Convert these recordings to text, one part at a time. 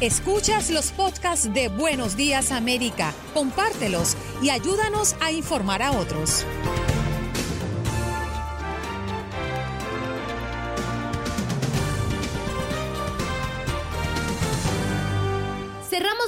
Escuchas los podcasts de Buenos Días América, compártelos y ayúdanos a informar a otros.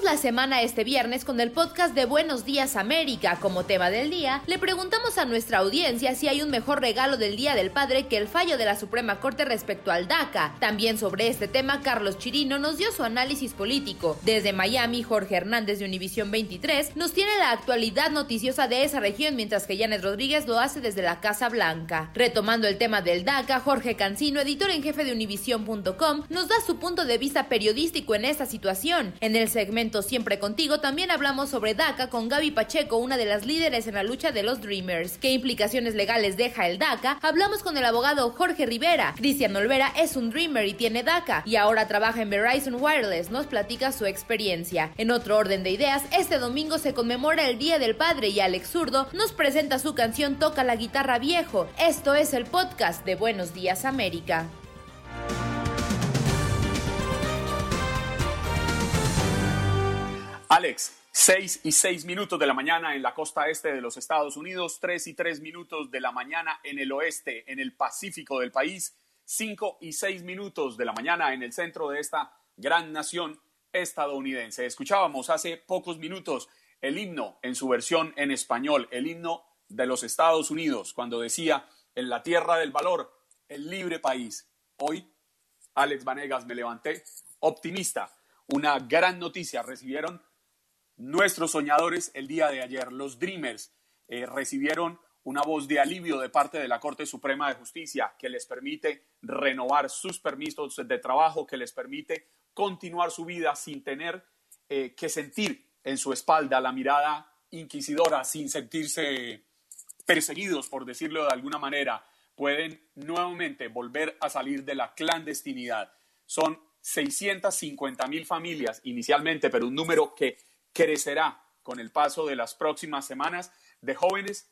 La semana este viernes con el podcast de Buenos Días América. Como tema del día, le preguntamos a nuestra audiencia si hay un mejor regalo del Día del Padre que el fallo de la Suprema Corte respecto al DACA. También sobre este tema, Carlos Chirino nos dio su análisis político. Desde Miami, Jorge Hernández de Univisión 23 nos tiene la actualidad noticiosa de esa región, mientras que Janet Rodríguez lo hace desde la Casa Blanca. Retomando el tema del DACA, Jorge Cancino, editor en jefe de Univisión.com, nos da su punto de vista periodístico en esta situación. En el segmento Siempre Contigo también hablamos sobre DACA con Gaby Pacheco, una de las líderes en la lucha de los Dreamers. ¿Qué implicaciones legales deja el DACA? Hablamos con el abogado Jorge Rivera. Cristian Olvera es un Dreamer y tiene DACA y ahora trabaja en Verizon Wireless. Nos platica su experiencia. En otro orden de ideas, este domingo se conmemora el Día del Padre y Alex Zurdo nos presenta su canción Toca la guitarra viejo. Esto es el podcast de Buenos Días América. Alex, 6 y 6 minutos de la mañana en la costa este de los Estados Unidos, 3 y 3 minutos de la mañana en el oeste, en el Pacífico del país, 5 y 6 minutos de la mañana en el centro de esta gran nación estadounidense. Escuchábamos hace pocos minutos el himno en su versión en español, el himno de los Estados Unidos, cuando decía, en la tierra del valor, el libre país. Hoy, Alex Vanegas, me levanté optimista. Una gran noticia recibieron Nuestros soñadores el día de ayer, los Dreamers, eh, recibieron una voz de alivio de parte de la Corte Suprema de Justicia que les permite renovar sus permisos de trabajo, que les permite continuar su vida sin tener eh, que sentir en su espalda la mirada inquisidora, sin sentirse perseguidos, por decirlo de alguna manera. Pueden nuevamente volver a salir de la clandestinidad. Son 650 mil familias inicialmente, pero un número que crecerá con el paso de las próximas semanas de jóvenes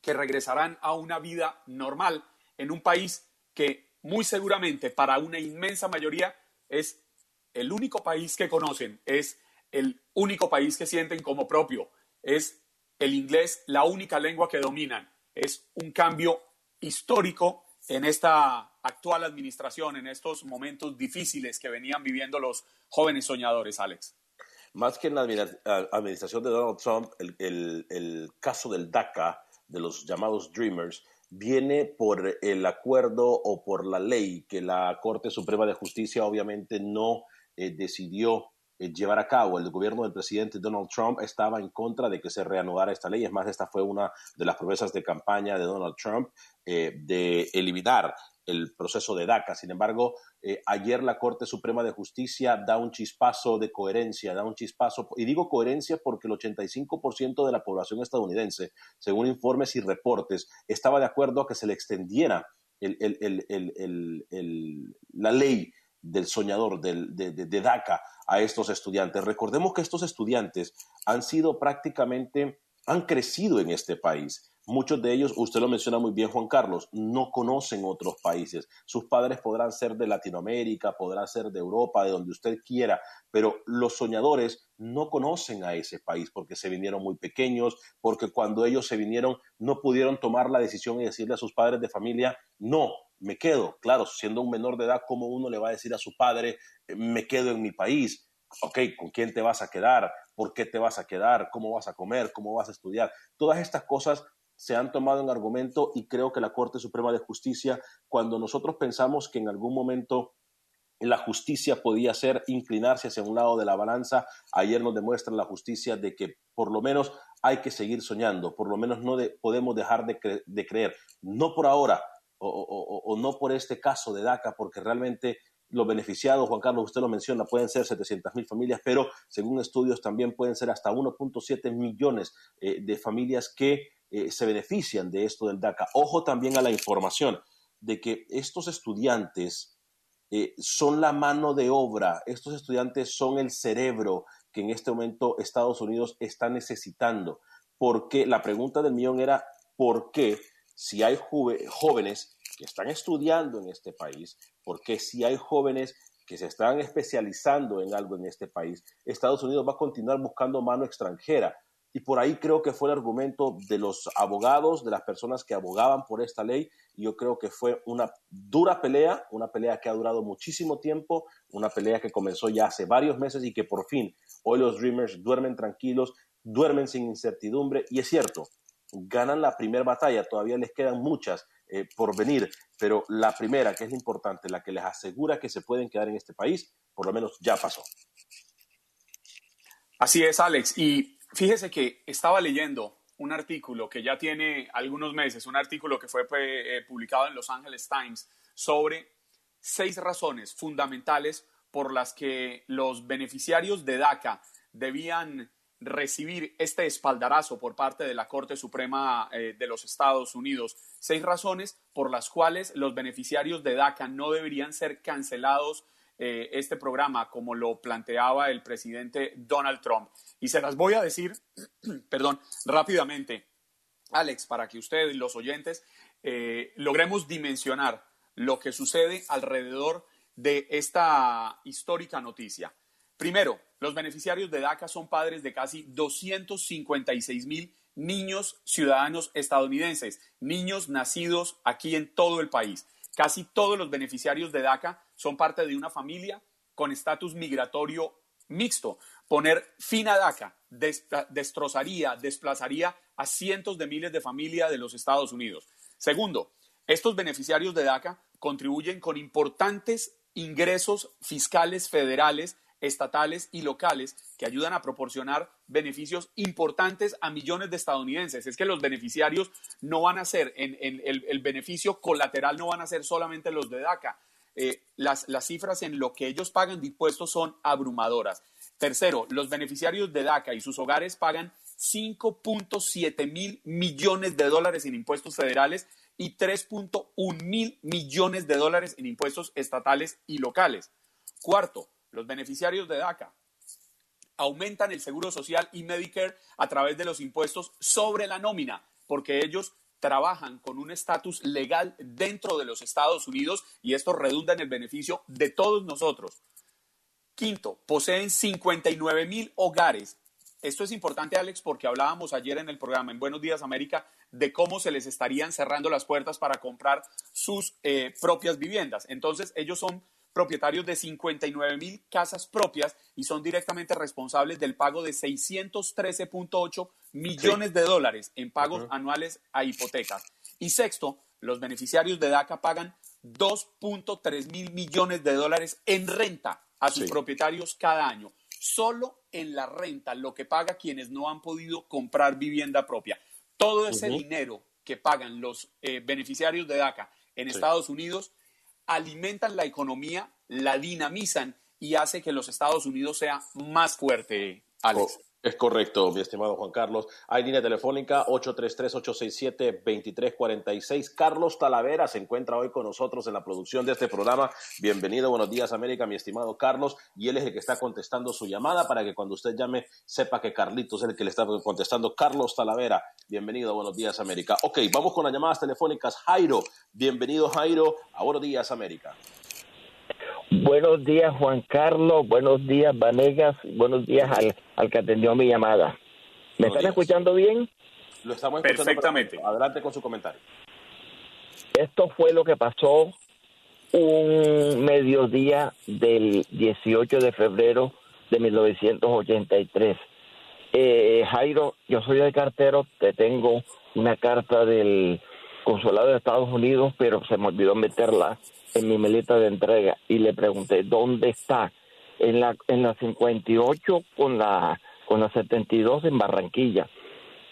que regresarán a una vida normal en un país que muy seguramente para una inmensa mayoría es el único país que conocen, es el único país que sienten como propio, es el inglés la única lengua que dominan. Es un cambio histórico en esta actual administración, en estos momentos difíciles que venían viviendo los jóvenes soñadores, Alex más que en la administración de Donald Trump, el, caso del DACA, de los llamados Dreamers, viene por el acuerdo o por la ley que la Corte Suprema de Justicia obviamente no eh, decidió eh, llevar a cabo. El gobierno del presidente Donald Trump estaba en contra de que se reanudara esta ley. Es más, esta fue una de las promesas de campaña de Donald Trump eh, de eliminar el proceso de DACA. Sin embargo, eh, ayer la Corte Suprema de Justicia da un chispazo de coherencia, da un chispazo, y digo coherencia porque el 85% de la población estadounidense, según informes y reportes, estaba de acuerdo a que se le extendiera la ley del soñador, de, de DACA a estos estudiantes. Recordemos que estos estudiantes han sido prácticamente, han crecido en este país Muchos de ellos, usted lo menciona muy bien, Juan Carlos, no conocen otros países. Sus padres podrán ser de Latinoamérica, podrán ser de Europa, de donde usted quiera, pero los soñadores no conocen a ese país porque se vinieron muy pequeños, porque cuando ellos se vinieron no pudieron tomar la decisión y decirle a sus padres de familia, no, me quedo. Claro, siendo un menor de edad, ¿cómo uno le va a decir a su padre, eh, me quedo en mi país? Ok, ¿con quién te vas a quedar? ¿Por qué te vas a quedar? ¿Cómo vas a comer? ¿Cómo vas a estudiar? Todas estas cosas se han tomado en argumento y creo que la Corte Suprema de Justicia, cuando nosotros pensamos que en algún momento la justicia podía ser inclinarse hacia un lado de la balanza, ayer nos demuestra la justicia de que por lo menos hay que seguir soñando, por lo menos no podemos dejar de, creer, no por ahora o, o, no por este caso de DACA, porque realmente los beneficiados, Juan Carlos, usted lo menciona, pueden ser 700 mil familias, pero según estudios también pueden ser hasta 1.7 millones eh, de familias que eh, se benefician de esto del DACA. Ojo también a la información de que estos estudiantes eh, son la mano de obra, estos estudiantes son el cerebro que en este momento Estados Unidos está necesitando. Porque la pregunta del millón era, ¿por qué si hay jóvenes que están estudiando en este país, por qué si hay jóvenes que se están especializando en algo en este país, Estados Unidos va a continuar buscando mano extranjera. Y por ahí creo que fue el argumento de los abogados, de las personas que abogaban por esta ley. Yo creo que fue una dura pelea, una pelea que ha durado muchísimo tiempo, una pelea que comenzó ya hace varios meses y que por fin hoy los Dreamers duermen tranquilos, duermen sin incertidumbre. Y es cierto, ganan la primera batalla, todavía les quedan muchas eh, por venir, pero la primera, que es importante, la que les asegura que se pueden quedar en este país, por lo menos ya pasó. Así es, Alex. Y fíjese que estaba leyendo un artículo que ya tiene algunos meses, un artículo que fue eh, publicado en Los Angeles Times sobre seis razones fundamentales por las que los beneficiarios de DACA debían recibir este espaldarazo por parte de la Corte Suprema eh, de los Estados Unidos. Seis razones por las cuales los beneficiarios de DACA no deberían ser cancelados eh, este programa como lo planteaba el presidente Donald Trump. Y se las voy a decir, perdón, rápidamente, Alex, para que ustedes, los oyentes, eh, logremos dimensionar lo que sucede alrededor de esta histórica noticia. Primero, los beneficiarios de DACA son padres de casi 256 mil niños ciudadanos estadounidenses, niños nacidos aquí en todo el país. Casi todos los beneficiarios de DACA son parte de una familia con estatus migratorio mixto. Poner fin a DACA destrozaría, desplazaría a cientos de miles de familias de los Estados Unidos. Segundo, estos beneficiarios de DACA contribuyen con importantes ingresos fiscales federales estatales y locales que ayudan a proporcionar beneficios importantes a millones de estadounidenses. Es que los beneficiarios no van a ser, en, el, beneficio colateral no van a ser solamente los de DACA. Eh, las, las cifras en lo que ellos pagan de impuestos son abrumadoras. Tercero, los beneficiarios de DACA y sus hogares pagan 5.7 mil millones de dólares en impuestos federales y 3.1 mil millones de dólares en impuestos estatales y locales. Cuarto, los beneficiarios de DACA aumentan el seguro social y Medicare a través de los impuestos sobre la nómina, porque ellos trabajan con un estatus legal dentro de los Estados Unidos y esto redunda en el beneficio de todos nosotros. Quinto, poseen 59 mil hogares. Esto es importante, Alex, porque hablábamos ayer en el programa en Buenos Días América de cómo se les estarían cerrando las puertas para comprar sus eh, propias viviendas. Entonces, ellos son propietarios de 59 mil casas propias y son directamente responsables del pago de 613.8 millones de dólares en pagos anuales a hipotecas. Y sexto, los beneficiarios de DACA pagan 2.3 mil millones de dólares en renta a sus propietarios cada año. Solo en la renta, lo que paga quienes no han podido comprar vivienda propia. Todo ese dinero que pagan los eh, beneficiarios de DACA en Estados Unidos alimentan la economía, la dinamizan y hace que los Estados Unidos sea más fuerte, Alex. Es correcto, mi estimado Juan Carlos. Hay línea telefónica 833-867-2346. Carlos Talavera se encuentra hoy con nosotros en la producción de este programa. Bienvenido, buenos días América, mi estimado Carlos. Y él es el que está contestando su llamada para que cuando usted llame sepa que Carlitos es el que le está contestando. Carlos Talavera, bienvenido, buenos días América. Ok, vamos con las llamadas telefónicas. Jairo, bienvenido Jairo a Buenos Días América. Buenos días, Juan Carlos. Buenos días, Vanegas. Buenos días al, que atendió mi llamada. ¿Me están escuchando bien? Lo estamos escuchando perfectamente. Adelante con su comentario. Esto fue lo que pasó un mediodía del 18 de febrero de 1983. Eh, Jairo, yo soy el cartero, te tengo una carta del consulado de Estados Unidos, pero se me olvidó meterla en mi melita de entrega y le pregunté dónde está en la en la 58 con la con la 72 en Barranquilla.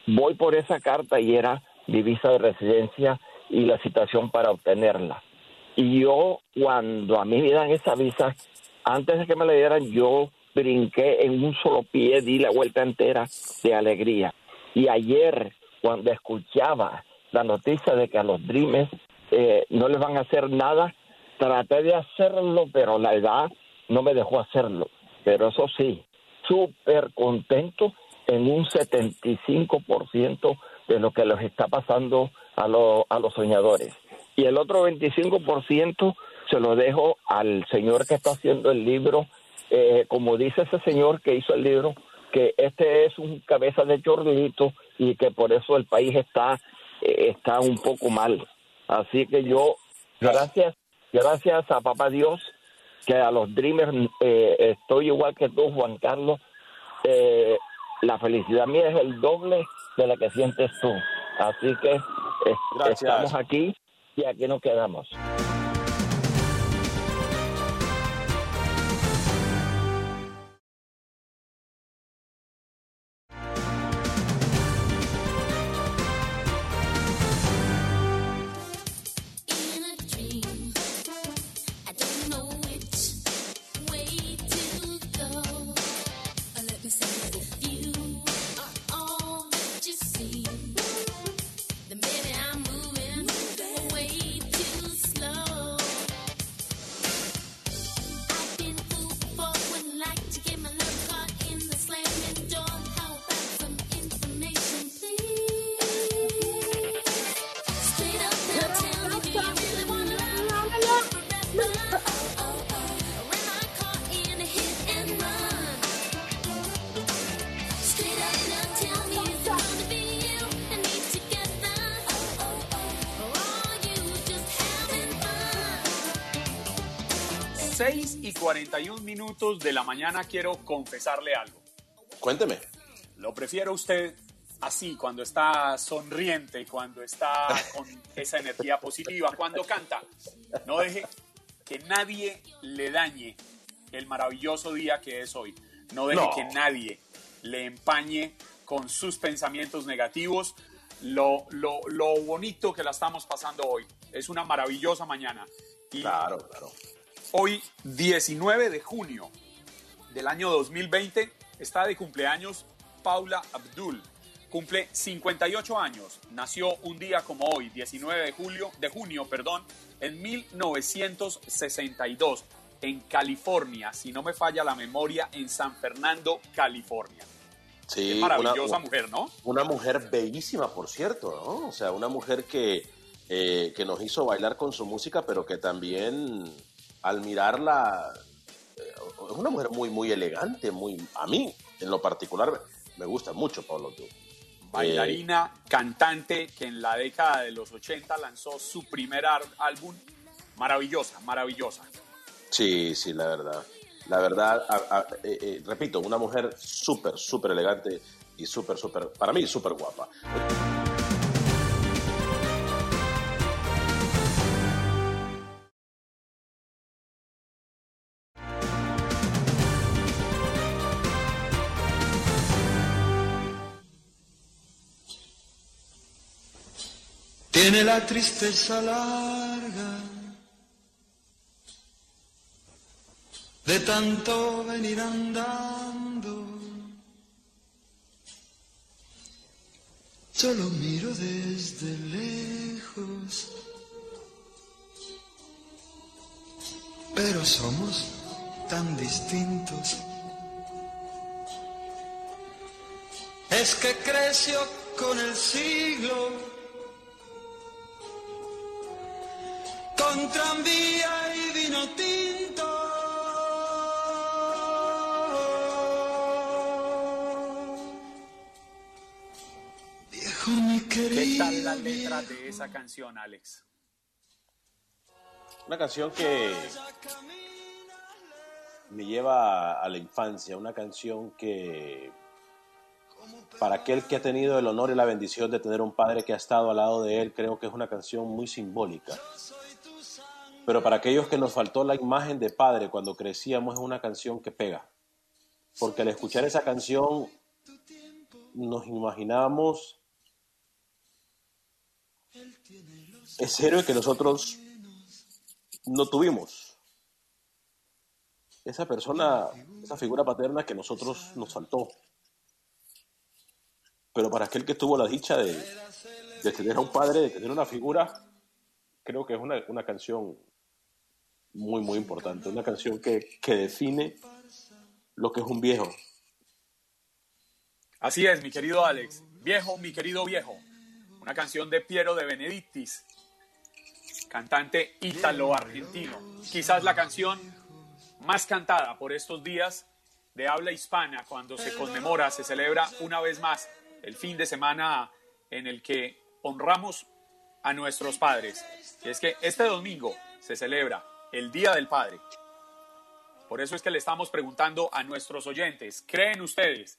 Voy por esa carta y era divisa de residencia y la citación para obtenerla. Y yo cuando a mí me dan esa visa, antes de que me la dieran, yo brinqué en un solo pie, di la vuelta entera de alegría. Y ayer, cuando escuchaba la noticia de que a los Dreamers eh, no les van a hacer nada, traté de hacerlo, pero la edad no me dejó hacerlo. Pero eso sí, súper contento en un 75% de lo que les está pasando a, a los soñadores. Y el otro 25% se lo dejo al señor que está haciendo el libro. Eh, como dice ese señor que hizo el libro, que este es un cabeza de chorlito y que por eso el país está, eh, está un poco mal. Así que yo, gracias, gracias a Papá Dios, que a los Dreamers eh, estoy igual que tú, Juan Carlos. Eh, la felicidad mía es el doble de la que sientes tú. Así que estamos aquí y aquí nos quedamos. 41 minutos de la mañana quiero confesarle algo. Cuénteme. Lo prefiero usted así, cuando está sonriente, cuando está con esa energía positiva, cuando canta. No deje que nadie le dañe el maravilloso día que es hoy. No deje que nadie le empañe con sus pensamientos negativos lo, lo, lo bonito que la estamos pasando hoy. Es una maravillosa mañana. claro, claro. Hoy, 19 de junio del año 2020, está de cumpleaños Paula Abdul. Cumple 58 años. Nació un día como hoy, 19 de, julio, de junio, perdón, en 1962 en California, si no me falla la memoria, en San Fernando, California. Sí, maravillosa mujer, ¿no? Una mujer bellísima, por cierto, ¿no? O sea, una mujer que, eh, que nos hizo bailar con su música, pero que también al mirarla, eh, es una mujer muy, muy elegante, muy, a mí, en lo particular, me gusta mucho Pablo Bailarina, cantante, que en la década de los 80 lanzó su primer álbum. Maravillosa, maravillosa. Sí, sí, la verdad. La verdad, eh, eh, repito, una mujer súper, súper elegante y súper, súper, para mí, súper guapa. Tiene la tristeza larga de tanto venir andando. Solo miro desde lejos, pero somos tan distintos. Es que creció con el siglo con tranvía y vino tinto. Viejo mi querido. ¿Qué tal la letra de esa canción, Alex? Una canción que me lleva a la infancia, una canción que para aquel que ha tenido el honor y la bendición de tener un padre que ha estado al lado de él, creo que es una canción muy simbólica. Pero para aquellos que nos faltó la imagen de padre cuando crecíamos es una canción que pega. Porque al escuchar esa canción nos imaginábamos ese héroe que nosotros no tuvimos. Esa persona, esa figura paterna que nosotros nos faltó. Pero para aquel que tuvo la dicha de, tener a un padre, de tener una figura, creo que es una, una canción muy, muy importante. Una canción que, que define lo que es un viejo. Así es, mi querido Alex. Viejo, mi querido viejo. Una canción de Piero de Benedictis. cantante ítalo-argentino. Quizás la canción más cantada por estos días de habla hispana cuando se conmemora, se celebra una vez más el fin de semana en el que honramos a nuestros padres. Y es que este domingo se celebra el Día del Padre. Por eso es que le estamos preguntando a nuestros oyentes, ¿creen ustedes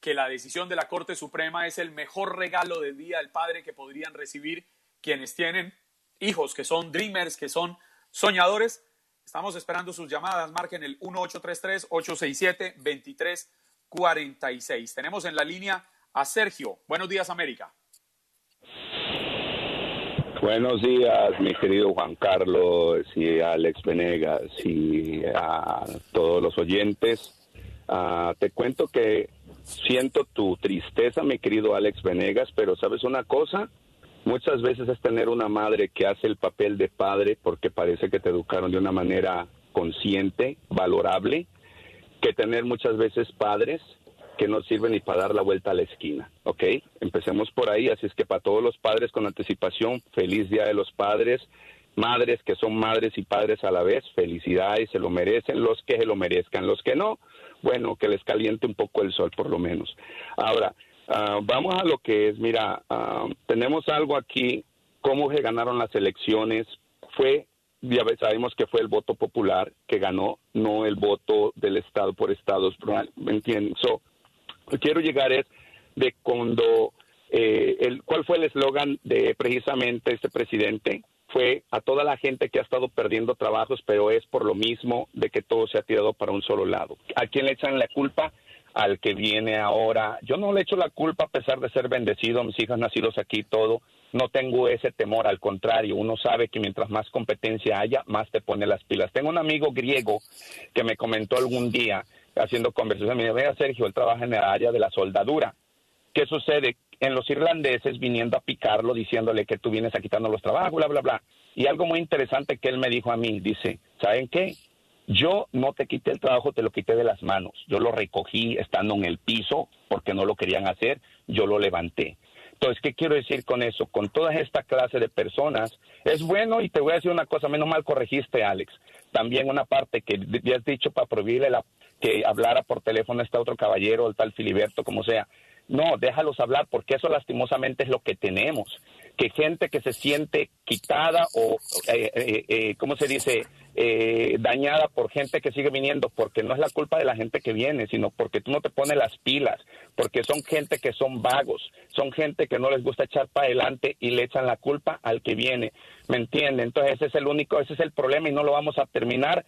que la decisión de la Corte Suprema es el mejor regalo del Día del Padre que podrían recibir quienes tienen hijos, que son dreamers, que son soñadores? Estamos esperando sus llamadas. Marquen el 1833-867-2346. Tenemos en la línea a Sergio. Buenos días, América. Buenos días, mi querido Juan Carlos y Alex Venegas y a todos los oyentes. Ah, te cuento que siento tu tristeza, mi querido Alex Venegas, pero ¿sabes una cosa? Muchas veces es tener una madre que hace el papel de padre porque parece que te educaron de una manera consciente, valorable, que tener muchas veces padres que no sirven ni para dar la vuelta a la esquina, ¿ok? Empecemos por ahí, así es que para todos los padres con anticipación, feliz Día de los Padres, madres que son madres y padres a la vez, felicidades, se lo merecen, los que se lo merezcan, los que no, bueno, que les caliente un poco el sol por lo menos. Ahora, Ah, vamos a lo que es, mira, ah, tenemos algo aquí, cómo se ganaron las elecciones, fue, ya sabemos que fue el voto popular que ganó, no el voto del Estado por Estados, ¿me entienden? So, quiero llegar es de cuando, eh, el, ¿cuál fue el eslogan de precisamente este presidente? Fue a toda la gente que ha estado perdiendo trabajos, pero es por lo mismo de que todo se ha tirado para un solo lado. ¿A quién le echan la culpa? al que viene ahora. Yo no le echo la culpa a pesar de ser bendecido, mis hijas nacidos aquí, todo. No tengo ese temor, al contrario, uno sabe que mientras más competencia haya, más te pone las pilas. Tengo un amigo griego que me comentó algún día, haciendo conversación, me dijo, vea Sergio, él trabaja en el área de la soldadura. ¿Qué sucede? En los irlandeses viniendo a picarlo, diciéndole que tú vienes a quitarnos los trabajos, bla, bla, bla. Y algo muy interesante que él me dijo a mí, dice, ¿saben qué? Yo no te quité el trabajo, te lo quité de las manos. Yo lo recogí estando en el piso porque no lo querían hacer, yo lo levanté. Entonces, ¿qué quiero decir con eso? Con toda esta clase de personas, es bueno, y te voy a decir una cosa, menos mal corregiste, Alex. También una parte que ya has dicho para prohibirle la, que hablara por teléfono este otro caballero, el tal Filiberto, como sea. No, déjalos hablar porque eso lastimosamente es lo que tenemos. Que gente que se siente quitada o, eh, eh, eh ¿cómo se dice? Eh, dañada por gente que sigue viniendo, porque no es la culpa de la gente que viene, sino porque tú no te pones las pilas, porque son gente que son vagos, son gente que no les gusta echar para adelante y le echan la culpa al que viene, ¿me entiende? Entonces ese es el único, ese es el problema y no lo vamos a terminar.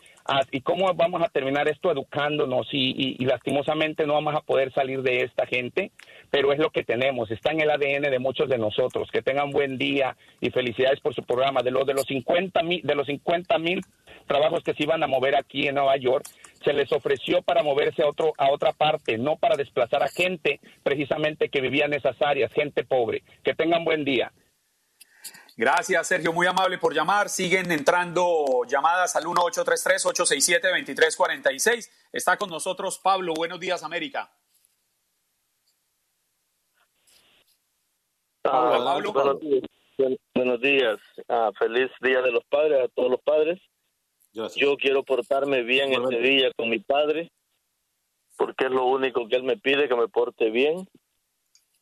¿Y cómo vamos a terminar esto educándonos? Y, y lastimosamente no vamos a poder salir de esta gente, pero es lo que tenemos, está en el ADN de muchos de nosotros. Que tengan buen día y felicidades por su programa. De los de los 50 mil, de los 50 mil trabajos que se iban a mover aquí en Nueva York, se les ofreció para moverse a, otro, a otra parte, no para desplazar a gente precisamente que vivía en esas áreas, gente pobre. Que tengan buen día. Gracias, Sergio. Muy amable por llamar. Siguen entrando llamadas al 1833-867-2346. Está con nosotros Pablo. Buenos días, América. Ah, Pablo. Buenos días. Buenos días. Ah, feliz Día de los Padres a todos los padres. Yo quiero portarme bien este día con mi padre, porque es lo único que él me pide, que me porte bien.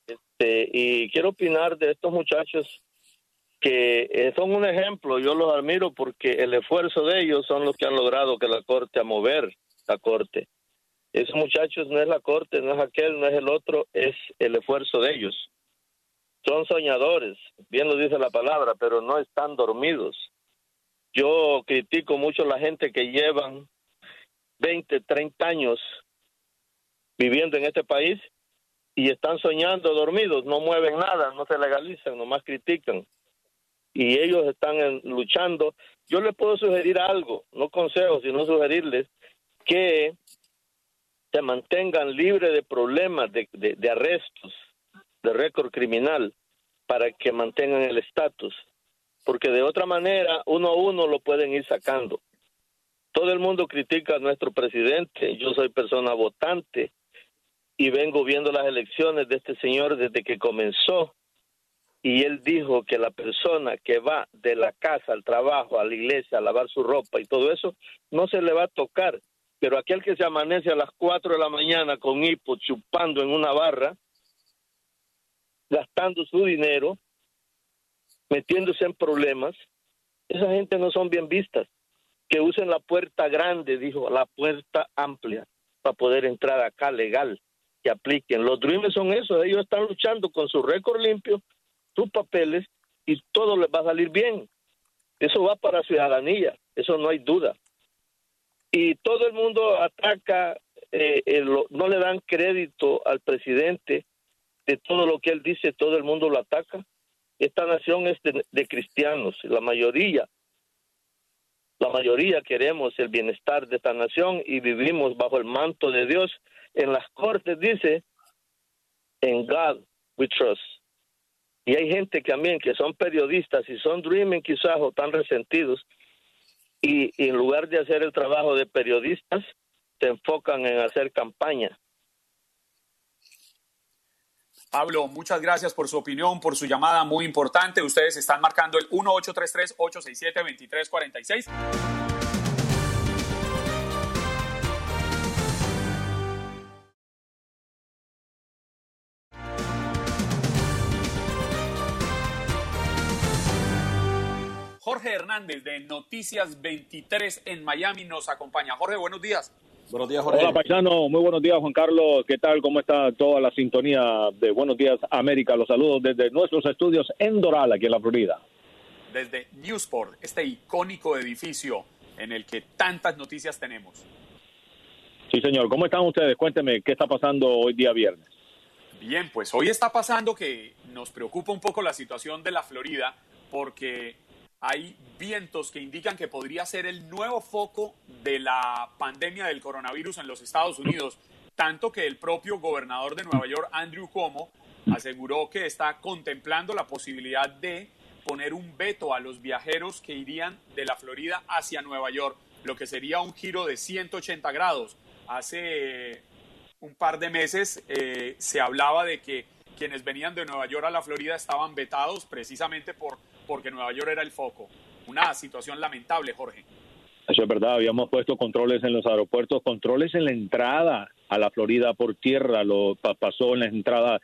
Este, y quiero opinar de estos muchachos que eh, son un ejemplo, yo los admiro porque el esfuerzo de ellos son los que han logrado que la corte a mover la corte. Esos muchachos no es la corte, no es aquel, no es el otro, es el esfuerzo de ellos. Son soñadores, bien lo dice la palabra, pero no están dormidos. Yo critico mucho a la gente que llevan 20, 30 años viviendo en este país y están soñando dormidos, no mueven nada, no se legalizan, nomás critican. Y ellos están luchando. Yo les puedo sugerir algo, no consejos, sino sugerirles que se mantengan libres de problemas, de, de arrestos, de récord criminal, para que mantengan el estatus porque de otra manera uno a uno lo pueden ir sacando. Todo el mundo critica a nuestro presidente, yo soy persona votante y vengo viendo las elecciones de este señor desde que comenzó y él dijo que la persona que va de la casa al trabajo, a la iglesia, a lavar su ropa y todo eso, no se le va a tocar. Pero aquel que se amanece a las 4 de la mañana con hipo, chupando en una barra, gastando su dinero, metiéndose en problemas, esa gente no son bien vistas. Que usen la puerta grande, dijo, la puerta amplia, para poder entrar acá legal, que apliquen. Los Dreamers son eso, ellos están luchando con su récord limpio tus papeles y todo les va a salir bien. Eso va para ciudadanía, eso no hay duda. Y todo el mundo ataca, eh, eh, no le dan crédito al presidente de todo lo que él dice, todo el mundo lo ataca. Esta nación es de, cristianos, la mayoría, la mayoría queremos el bienestar de esta nación y vivimos bajo el manto de Dios. En las cortes dice, en God we trust. Y hay gente también que son periodistas y son dreaming quizás o tan resentidos y, en lugar de hacer el trabajo de periodistas, se enfocan en hacer campaña. Pablo, muchas gracias por su opinión, por su llamada muy importante. Ustedes están marcando el 1833-867-2346. Jorge Hernández de Noticias 23 en Miami nos acompaña. Jorge, buenos días. Buenos días, Jorge. Hola, paisano. Muy buenos días, Juan Carlos. ¿Qué tal? ¿Cómo está toda la sintonía de Buenos Días, América? Los saludos desde nuestros estudios en Doral, aquí en la Florida. Desde Newsport, este icónico edificio en el que tantas noticias tenemos. Sí, señor. ¿Cómo están ustedes? Cuénteme, ¿qué está pasando hoy día viernes? Bien, pues hoy está pasando que nos preocupa un poco la situación de la Florida porque hay vientos que indican que podría ser el nuevo foco de la pandemia del coronavirus en los Estados Unidos, tanto que el propio gobernador de Nueva York, Andrew Cuomo, aseguró que está contemplando la posibilidad de poner un veto a los viajeros que irían de la Florida hacia Nueva York, lo que sería un giro de 180 grados. Hace un par de meses eh, se hablaba de que quienes venían de Nueva York a la Florida estaban vetados precisamente por porque Nueva York era el foco. Una situación lamentable, Jorge. Eso es verdad, habíamos puesto controles en los aeropuertos, controles en la entrada a la Florida por tierra, lo pasó en la entrada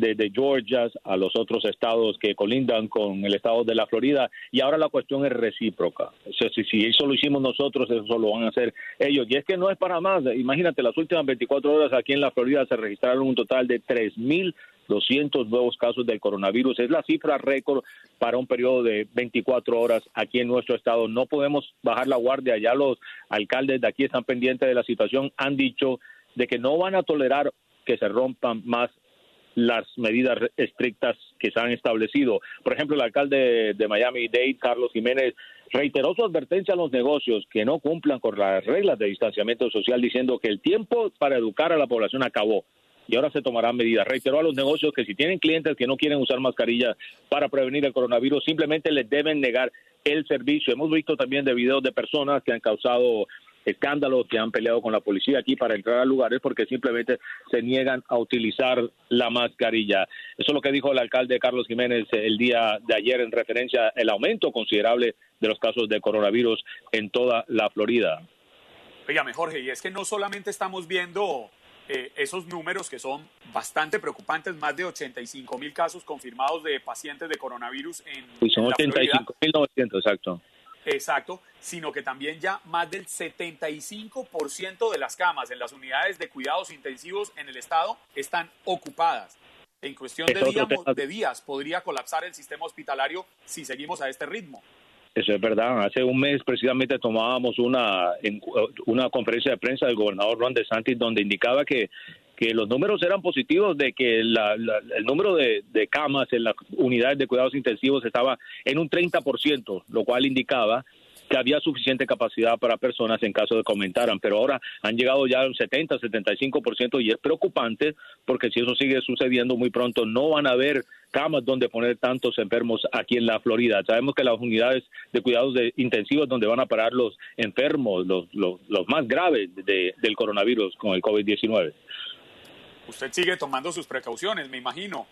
de, Georgia a los otros estados que colindan con el estado de la Florida y ahora la cuestión es recíproca. O sea, si, si, eso lo hicimos nosotros, eso lo van a hacer ellos. Y es que no es para más. Imagínate, las últimas 24 horas aquí en la Florida se registraron un total de 3.000 200 nuevos casos del coronavirus. Es la cifra récord para un periodo de 24 horas aquí en nuestro estado. No podemos bajar la guardia. Ya los alcaldes de aquí están pendientes de la situación. Han dicho de que no van a tolerar que se rompan más las medidas estrictas que se han establecido. Por ejemplo, el alcalde de Miami-Dade, Carlos Jiménez, reiteró su advertencia a los negocios que no cumplan con las reglas de distanciamiento social, diciendo que el tiempo para educar a la población acabó y ahora se tomarán medidas. Reiteró a los negocios que si tienen clientes que no quieren usar mascarilla para prevenir el coronavirus, simplemente les deben negar el servicio. Hemos visto también de videos de personas que han causado escándalos, que han peleado con la policía aquí para entrar a lugares porque simplemente se niegan a utilizar la mascarilla. Eso es lo que dijo el alcalde Carlos Jiménez el día de ayer en referencia al aumento considerable de los casos de coronavirus en toda la Florida. Oígame, Jorge, y es que no solamente estamos viendo eh, esos números que son bastante preocupantes, más de 85 mil casos confirmados de pacientes de coronavirus en. Y son 85 mil 900, exacto. Exacto, sino que también ya más del 75% de las camas en las unidades de cuidados intensivos en el estado están ocupadas. En cuestión de días, de días podría colapsar el sistema hospitalario si seguimos a este ritmo. Eso es verdad. Hace un mes precisamente tomábamos una, una conferencia de prensa del gobernador Ron DeSantis donde indicaba que, que los números eran positivos, de que el número de, de, camas en las unidades de cuidados intensivos estaba en un 30%, lo cual indicaba que había suficiente capacidad para personas en caso de que aumentaran, pero ahora han llegado ya al 70, 75% y es preocupante porque si eso sigue sucediendo muy pronto no van a haber camas donde poner tantos enfermos aquí en la Florida. Sabemos que las unidades de cuidados intensivos donde van a parar los enfermos, los, los, más graves del coronavirus con el COVID-19. Usted sigue tomando sus precauciones, me imagino.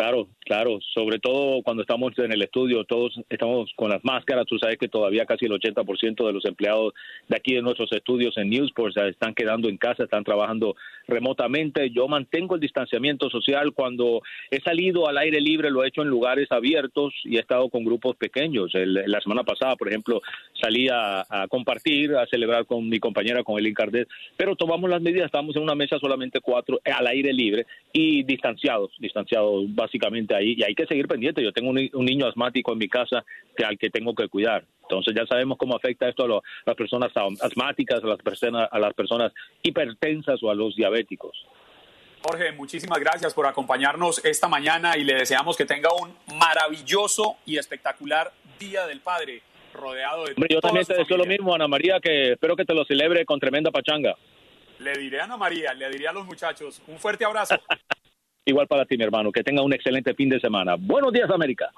Claro, claro, sobre todo cuando estamos en el estudio, todos estamos con las máscaras, tú sabes que todavía casi el 80% de los empleados de aquí de nuestros estudios en Newsport están quedando en casa, están trabajando remotamente. Yo mantengo el distanciamiento social cuando he salido al aire libre, lo he hecho en lugares abiertos y he estado con grupos pequeños. la semana pasada, por ejemplo, salí a, compartir, a celebrar con mi compañera, con Elin Cardet, pero tomamos las medidas, estamos en una mesa solamente cuatro al aire libre y distanciados, distanciados básicamente ahí y hay que seguir pendiente. Yo tengo un, niño asmático en mi casa que al que tengo que cuidar. Entonces ya sabemos cómo afecta esto a, las personas asmáticas, a las personas, a las personas hipertensas o a los diabéticos. Jorge, muchísimas gracias por acompañarnos esta mañana y le deseamos que tenga un maravilloso y espectacular Día del Padre, rodeado de... yo también te deseo lo mismo, Ana María, que espero que te lo celebre con tremenda pachanga. Le diré a Ana María, le diré a los muchachos, un fuerte abrazo. Igual para ti, mi hermano. Que tenga un excelente fin de semana. Buenos días, América.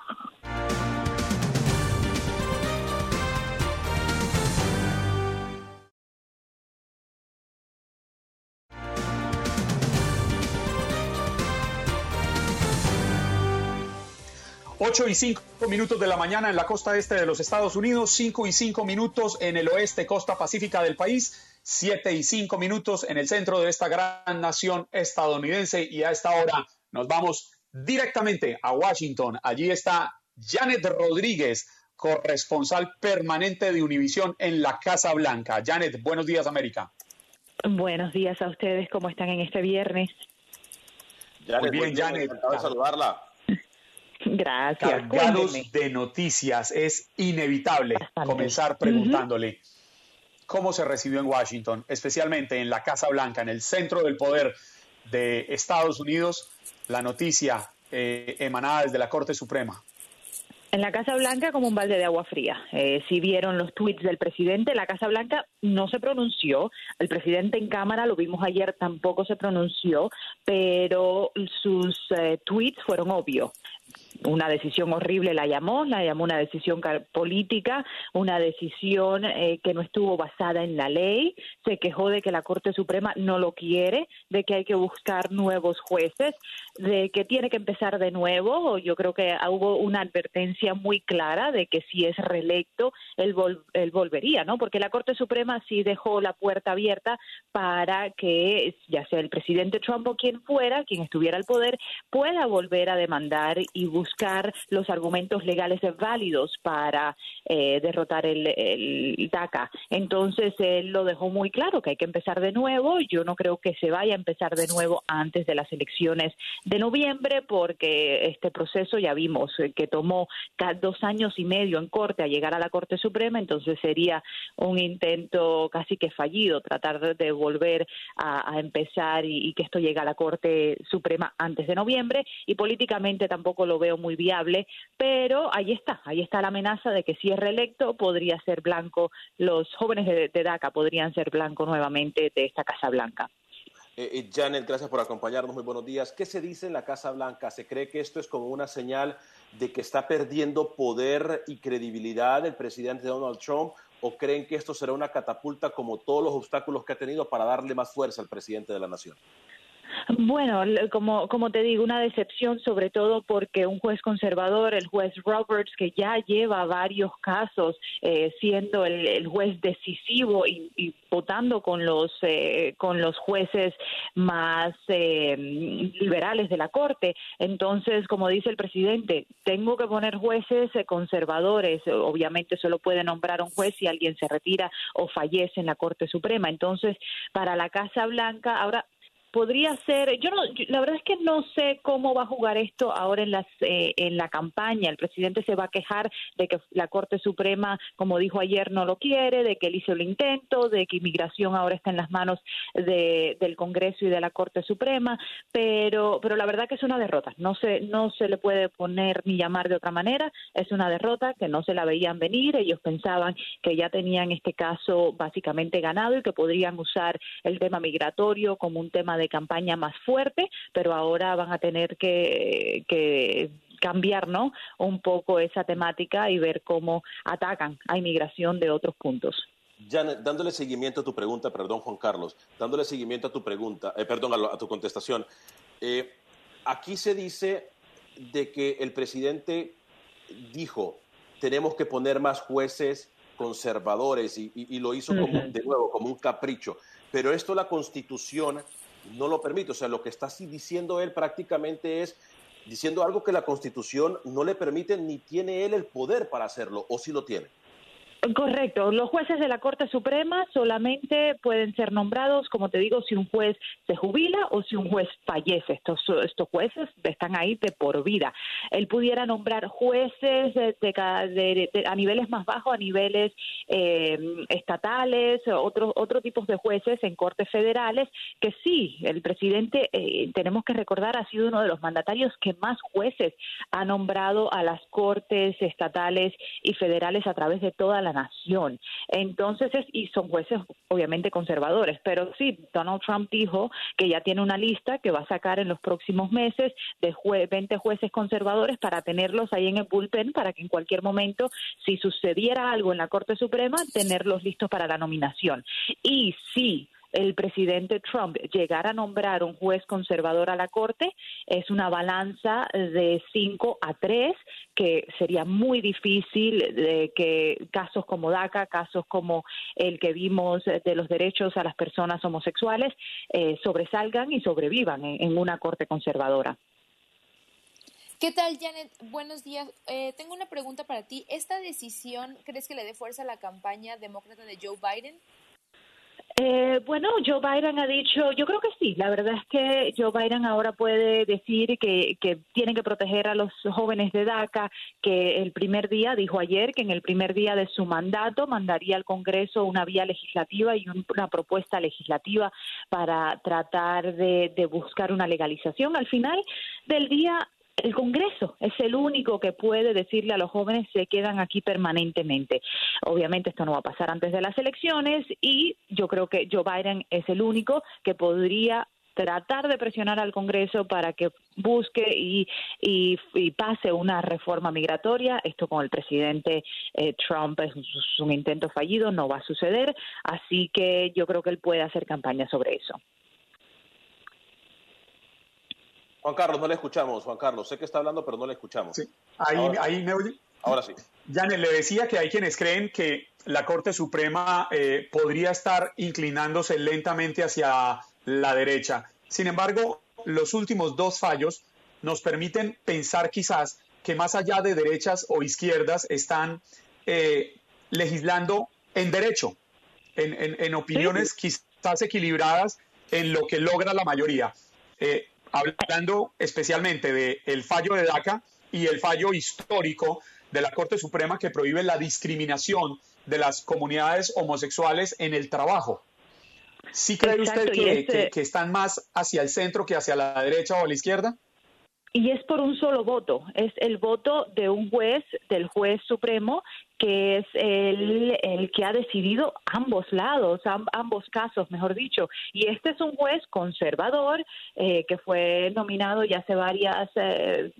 Ocho y cinco minutos de la mañana en la costa este de los Estados Unidos, cinco y cinco minutos en el oeste, costa pacífica del país. 7 y 5 minutos en el centro de esta gran nación estadounidense y a esta hora nos vamos directamente a Washington. Allí está Janet Rodríguez, corresponsal permanente de Univisión en la Casa Blanca. Janet, buenos días América. Buenos días a ustedes, ¿cómo están en este viernes? Muy bien, Janet. de saludarla. Gracias. Cargados de noticias, es inevitable comenzar preguntándole cómo se recibió en Washington, especialmente en la Casa Blanca, en el centro del poder de Estados Unidos, la noticia eh, emanada desde la Corte Suprema. En la Casa Blanca como un balde de agua fría. Eh, si vieron los tweets del presidente, la Casa Blanca no se pronunció. El presidente en Cámara, lo vimos ayer, tampoco se pronunció, pero sus eh, tweets fueron obvios una decisión horrible la llamó, la llamó una decisión política, una decisión eh, que no estuvo basada en la ley, se quejó de que la Corte Suprema no lo quiere, de que hay que buscar nuevos jueces, de que tiene que empezar de nuevo. Yo creo que hubo una advertencia muy clara de que si es reelecto, él, él volvería, ¿no? Porque la Corte Suprema sí dejó la puerta abierta para que ya sea el presidente Trump o quien fuera, quien estuviera al poder, pueda volver a demandar y buscar los argumentos legales válidos para eh, derrotar el, DACA. Entonces, él lo dejó muy claro que hay que empezar de nuevo. Yo no creo que se vaya a empezar de nuevo antes de las elecciones de noviembre, porque este proceso ya vimos que tomó dos años y medio en corte a llegar a la Corte Suprema, entonces sería un intento casi que fallido tratar de volver a, empezar y, y que esto llegue a la Corte Suprema antes de noviembre. Y políticamente tampoco lo veo muy viable, pero ahí está, ahí está la amenaza de que si es reelecto podría ser blanco, los jóvenes de, DACA podrían ser blanco nuevamente de esta Casa Blanca. Eh, eh, Janet, gracias por acompañarnos. Muy buenos días. ¿Qué se dice en la Casa Blanca? ¿Se cree que esto es como una señal de que está perdiendo poder y credibilidad el presidente Donald Trump? ¿O creen que esto será una catapulta como todos los obstáculos que ha tenido para darle más fuerza al presidente de la nación? Bueno, como, como te digo, una decepción sobre todo porque un juez conservador, el juez Roberts, que ya lleva varios casos eh, siendo el, juez decisivo y, votando con los, eh, con los jueces más eh, liberales de la Corte. Entonces, como dice el presidente, tengo que poner jueces conservadores. Obviamente solo puede nombrar un juez si alguien se retira o fallece en la Corte Suprema. Entonces, para la Casa Blanca, ahora podría ser, yo no, la verdad es que no sé cómo va a jugar esto ahora en las eh, en la campaña. El presidente se va a quejar de que la Corte Suprema, como dijo ayer, no lo quiere, de que él hizo el intento, de que inmigración ahora está en las manos de, del Congreso y de la Corte Suprema, pero pero la verdad que es una derrota. No se no se le puede poner ni llamar de otra manera. Es una derrota que no se la veían venir. Ellos pensaban que ya tenían este caso básicamente ganado y que podrían usar el tema migratorio como un tema de de campaña más fuerte, pero ahora van a tener que, cambiar ¿no? un poco esa temática y ver cómo atacan a inmigración de otros puntos. Janet, dándole seguimiento a tu pregunta, perdón Juan Carlos, dándole seguimiento a tu pregunta, eh, perdón, a, tu contestación, eh, aquí se dice de que el presidente dijo, tenemos que poner más jueces conservadores y, lo hizo como, de nuevo como un capricho. Pero esto la constitución no lo permite. O sea, lo que está diciendo él prácticamente es diciendo algo que la constitución no le permite ni tiene él el poder para hacerlo, o si lo tiene. Correcto. Los jueces de la Corte Suprema solamente pueden ser nombrados, como te digo, si un juez se jubila o si un juez fallece. Estos, estos jueces están ahí de por vida. Él pudiera nombrar jueces de, a niveles más bajos, a niveles eh, estatales, otros otro tipos de jueces en cortes federales, que sí, el presidente, eh, tenemos que recordar, ha sido uno de los mandatarios que más jueces ha nombrado a las cortes estatales y federales a través de toda la nación. Entonces, es, y son jueces obviamente conservadores, pero sí, Donald Trump dijo que ya tiene una lista que va a sacar en los próximos meses de 20 jueces conservadores para tenerlos ahí en el bullpen para que en cualquier momento, si sucediera algo en la Corte Suprema, tenerlos listos para la nominación. Y sí, el presidente Trump llegara a nombrar un juez conservador a la Corte, es una balanza de 5 a 3, que sería muy difícil de que casos como DACA, casos como el que vimos de los derechos a las personas homosexuales, eh, sobresalgan y sobrevivan en, una Corte conservadora. ¿Qué tal, Janet? Buenos días. Eh, tengo una pregunta para ti. ¿Esta decisión crees que le dé fuerza a la campaña demócrata de Joe Biden? Eh, bueno, Joe Biden ha dicho, yo creo que sí, la verdad es que Joe Biden ahora puede decir que, que tienen que proteger a los jóvenes de DACA, que el primer día, dijo ayer, que en el primer día de su mandato mandaría al Congreso una vía legislativa y una propuesta legislativa para tratar de, de buscar una legalización. Al final del día, el Congreso es el único que puede decirle a los jóvenes se quedan aquí permanentemente. Obviamente esto no va a pasar antes de las elecciones y yo creo que Joe Biden es el único que podría tratar de presionar al Congreso para que busque y, pase una reforma migratoria. Esto con el presidente eh, Trump es un intento fallido, no va a suceder. Así que yo creo que él puede hacer campaña sobre eso. Juan Carlos, no le escuchamos, Juan Carlos. Sé que está hablando, pero no le escuchamos. Sí. Ahí, ahí me oye. Ahora sí. Janet, le decía que hay quienes creen que la Corte Suprema eh, podría estar inclinándose lentamente hacia la derecha. Sin embargo, los últimos dos fallos nos permiten pensar quizás que más allá de derechas o izquierdas están eh, legislando en derecho, en, opiniones quizás equilibradas en lo que logra la mayoría. Eh, hablando especialmente del fallo de DACA y el fallo histórico de la Corte Suprema que prohíbe la discriminación de las comunidades homosexuales en el trabajo. ¿Sí cree usted este que, están más hacia el centro que hacia la derecha o a la izquierda? Y es por un solo voto, es el voto de un juez, del juez supremo, que es el, el que ha decidido ambos lados, ambos casos, mejor dicho. Y este es un juez conservador eh, que fue nominado ya hace varias, eh,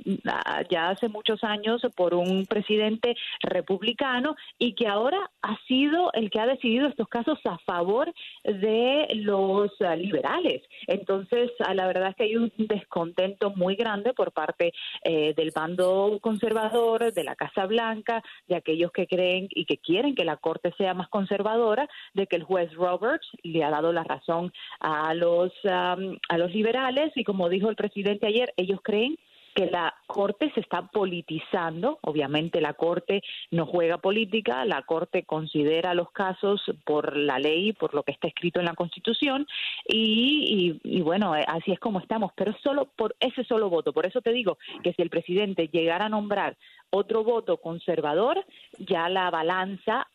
ya hace muchos años por un presidente republicano y que ahora ha sido el que ha decidido estos casos a favor de los eh, liberales. Entonces, la verdad es que hay un descontento muy grande por parte del bando conservador, de la Casa Blanca, de aquellos que creen y que quieren que la Corte sea más conservadora, de que el juez Roberts le ha dado la razón a los, a los liberales. Y como dijo el presidente ayer, ellos creen que la Corte se está politizando. Obviamente la Corte no juega política, la Corte considera los casos por la ley, por lo que está escrito en la Constitución y, y, bueno, eh, así es como estamos, pero solo por ese solo voto. Por eso te digo que si el presidente llegara a nombrar otro voto conservador, ya la balanza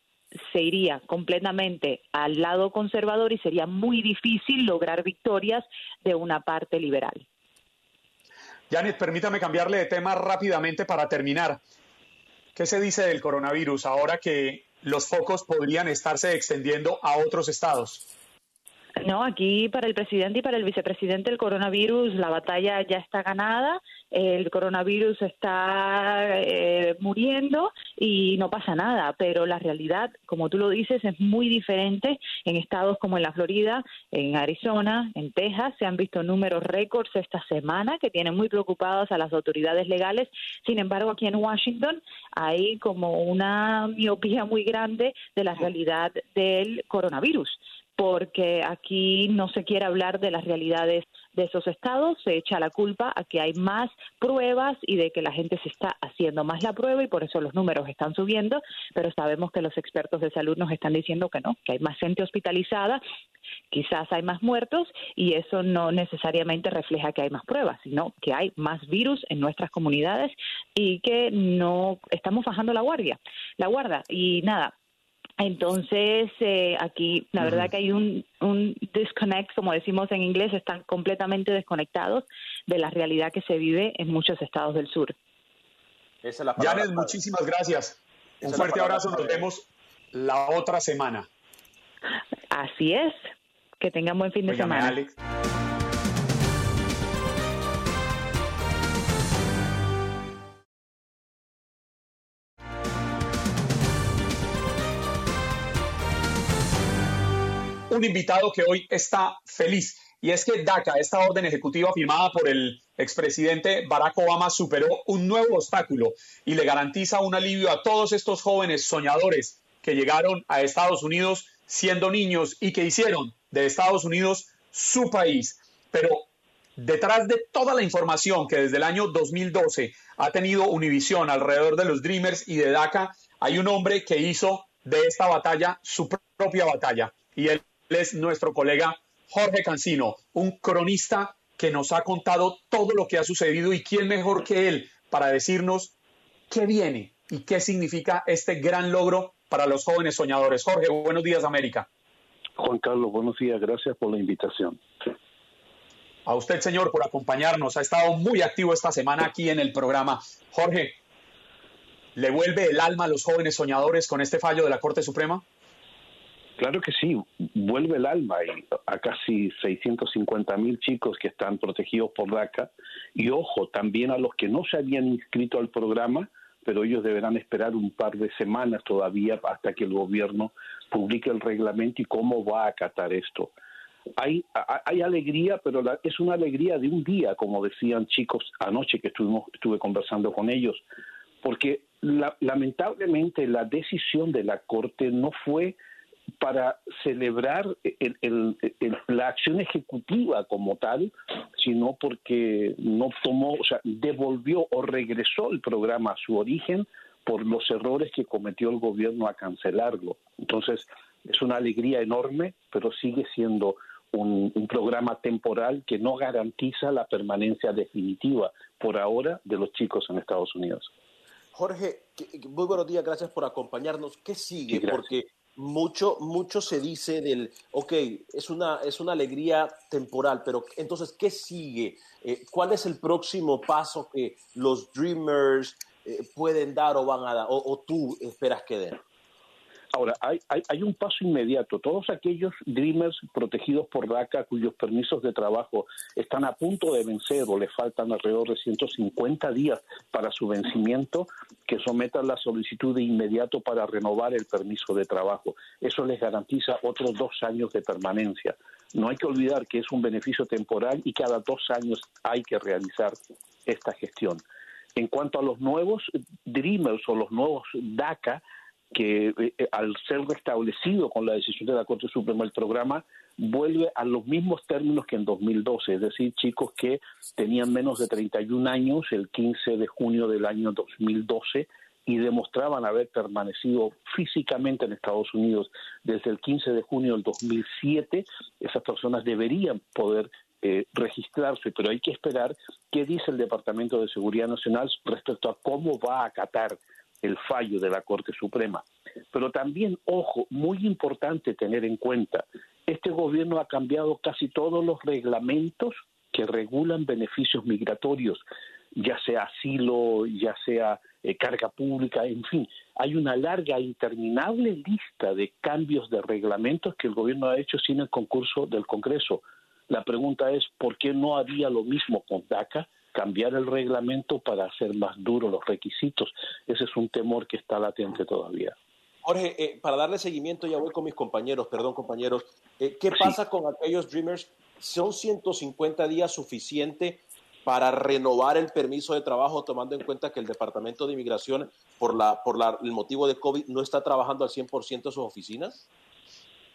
se iría completamente al lado conservador y sería muy difícil lograr victorias de una parte liberal. Janet, permítame cambiarle de tema rápidamente para terminar. ¿Qué se dice del coronavirus ahora que los focos podrían estarse extendiendo a otros estados? No, aquí para el presidente y para el vicepresidente el coronavirus, la batalla ya está ganada, el coronavirus está eh, muriendo y no pasa nada, pero la realidad, como tú lo dices, es muy diferente en estados como en la Florida, en Arizona, en Texas, se han visto números récords esta semana que tienen muy preocupadas a las autoridades legales, sin embargo aquí en Washington hay como una miopía muy grande de la realidad del coronavirus porque aquí no se quiere hablar de las realidades de esos estados, se echa la culpa a que hay más pruebas y de que la gente se está haciendo más la prueba y por eso los números están subiendo, pero sabemos que los expertos de salud nos están diciendo que no, que hay más gente hospitalizada, quizás hay más muertos y eso no necesariamente refleja que hay más pruebas, sino que hay más virus en nuestras comunidades y que no estamos bajando la guardia, la guarda. Y nada, entonces, eh, aquí la verdad que hay un, un disconnect, como decimos en inglés, están completamente desconectados de la realidad que se vive en muchos estados del sur. Janet, muchísimas gracias. un fuerte abrazo, nos vemos la otra semana. Así es, que tengan buen fin de semana. Un invitado que hoy está feliz. Y es que DACA, esta orden ejecutiva firmada por el expresidente Barack Obama, superó un nuevo obstáculo y le garantiza un alivio a todos estos jóvenes soñadores que llegaron a Estados Unidos siendo niños y que hicieron de Estados Unidos su país. Pero detrás de toda la información que desde el año 2012 ha tenido Univision alrededor de los Dreamers y de DACA, hay un hombre que hizo de esta batalla su propia batalla. Y él es nuestro colega Jorge Cancino, un cronista que nos ha contado todo lo que ha sucedido y quién mejor que él para decirnos qué viene y qué significa este gran logro para los jóvenes soñadores. Jorge, buenos días América. Juan Carlos, buenos días, gracias por la invitación. A usted, señor, por acompañarnos. Ha estado muy activo esta semana aquí en el programa. Jorge, ¿le vuelve el alma a los jóvenes soñadores con este fallo de la Corte Suprema? Claro que sí, vuelve el alma a casi 650 mil chicos que están protegidos por DACA y ojo, también a los que no se habían inscrito al programa, pero ellos deberán esperar un par de semanas todavía hasta que el gobierno publique el reglamento y cómo va a acatar esto. Hay, hay alegría, pero es una alegría de un día, como decían chicos anoche que estuvimos, estuve conversando con ellos, porque lamentablemente la decisión de la Corte no fue para celebrar la acción ejecutiva como tal, sino porque no tomó, o sea, devolvió o regresó el programa a su origen por los errores que cometió el gobierno a cancelarlo. Entonces, es una alegría enorme, pero sigue siendo un, un programa temporal que no garantiza la permanencia definitiva por ahora de los chicos en Estados Unidos. Jorge, muy buenos días, gracias por acompañarnos. ¿Qué sigue? Porque mucho, mucho se dice del, ok, es una, es una alegría temporal, pero entonces, ¿qué sigue? Eh, ¿Cuál es el próximo paso que los Dreamers eh, pueden dar o van a dar, o tú esperas que den? Ahora, hay, hay, un paso inmediato. Todos aquellos Dreamers protegidos por DACA cuyos permisos de trabajo están a punto de vencer o les faltan alrededor de 150 días para su vencimiento, que sometan la solicitud de inmediato para renovar el permiso de trabajo. Eso les garantiza otros dos años de permanencia. No hay que olvidar que es un beneficio temporal y cada dos años hay que realizar esta gestión. En cuanto a los nuevos Dreamers o los nuevos DACA, que eh, eh, al ser restablecido con la decisión de la Corte Suprema el programa vuelve a los mismos términos que en 2012, es decir, chicos que tenían menos de 31 años el 15 de junio del año 2012 y demostraban haber permanecido físicamente en Estados Unidos desde el 15 de junio del 2007, esas personas deberían poder eh, registrarse, pero hay que esperar qué dice el Departamento de Seguridad Nacional respecto a cómo va a acatar el fallo de la Corte Suprema. Pero también, ojo, muy importante tener en cuenta, este gobierno ha cambiado casi todos los reglamentos que regulan beneficios migratorios, ya sea asilo, ya sea eh, carga pública, en fin, hay una larga, interminable lista de cambios de reglamentos que el gobierno ha hecho sin el concurso del Congreso. La pregunta es, ¿por qué no haría lo mismo con DACA? Cambiar el reglamento para hacer más duros los requisitos. Ese es un temor que está latente todavía. Jorge, eh, para darle seguimiento, ya voy con mis compañeros, perdón compañeros, eh, ¿qué pasa con aquellos Dreamers? ¿Son 150 días suficiente para renovar el permiso de trabajo, tomando en cuenta que el Departamento de Inmigración, por, la, por el motivo de COVID, no está trabajando al 100% en sus oficinas?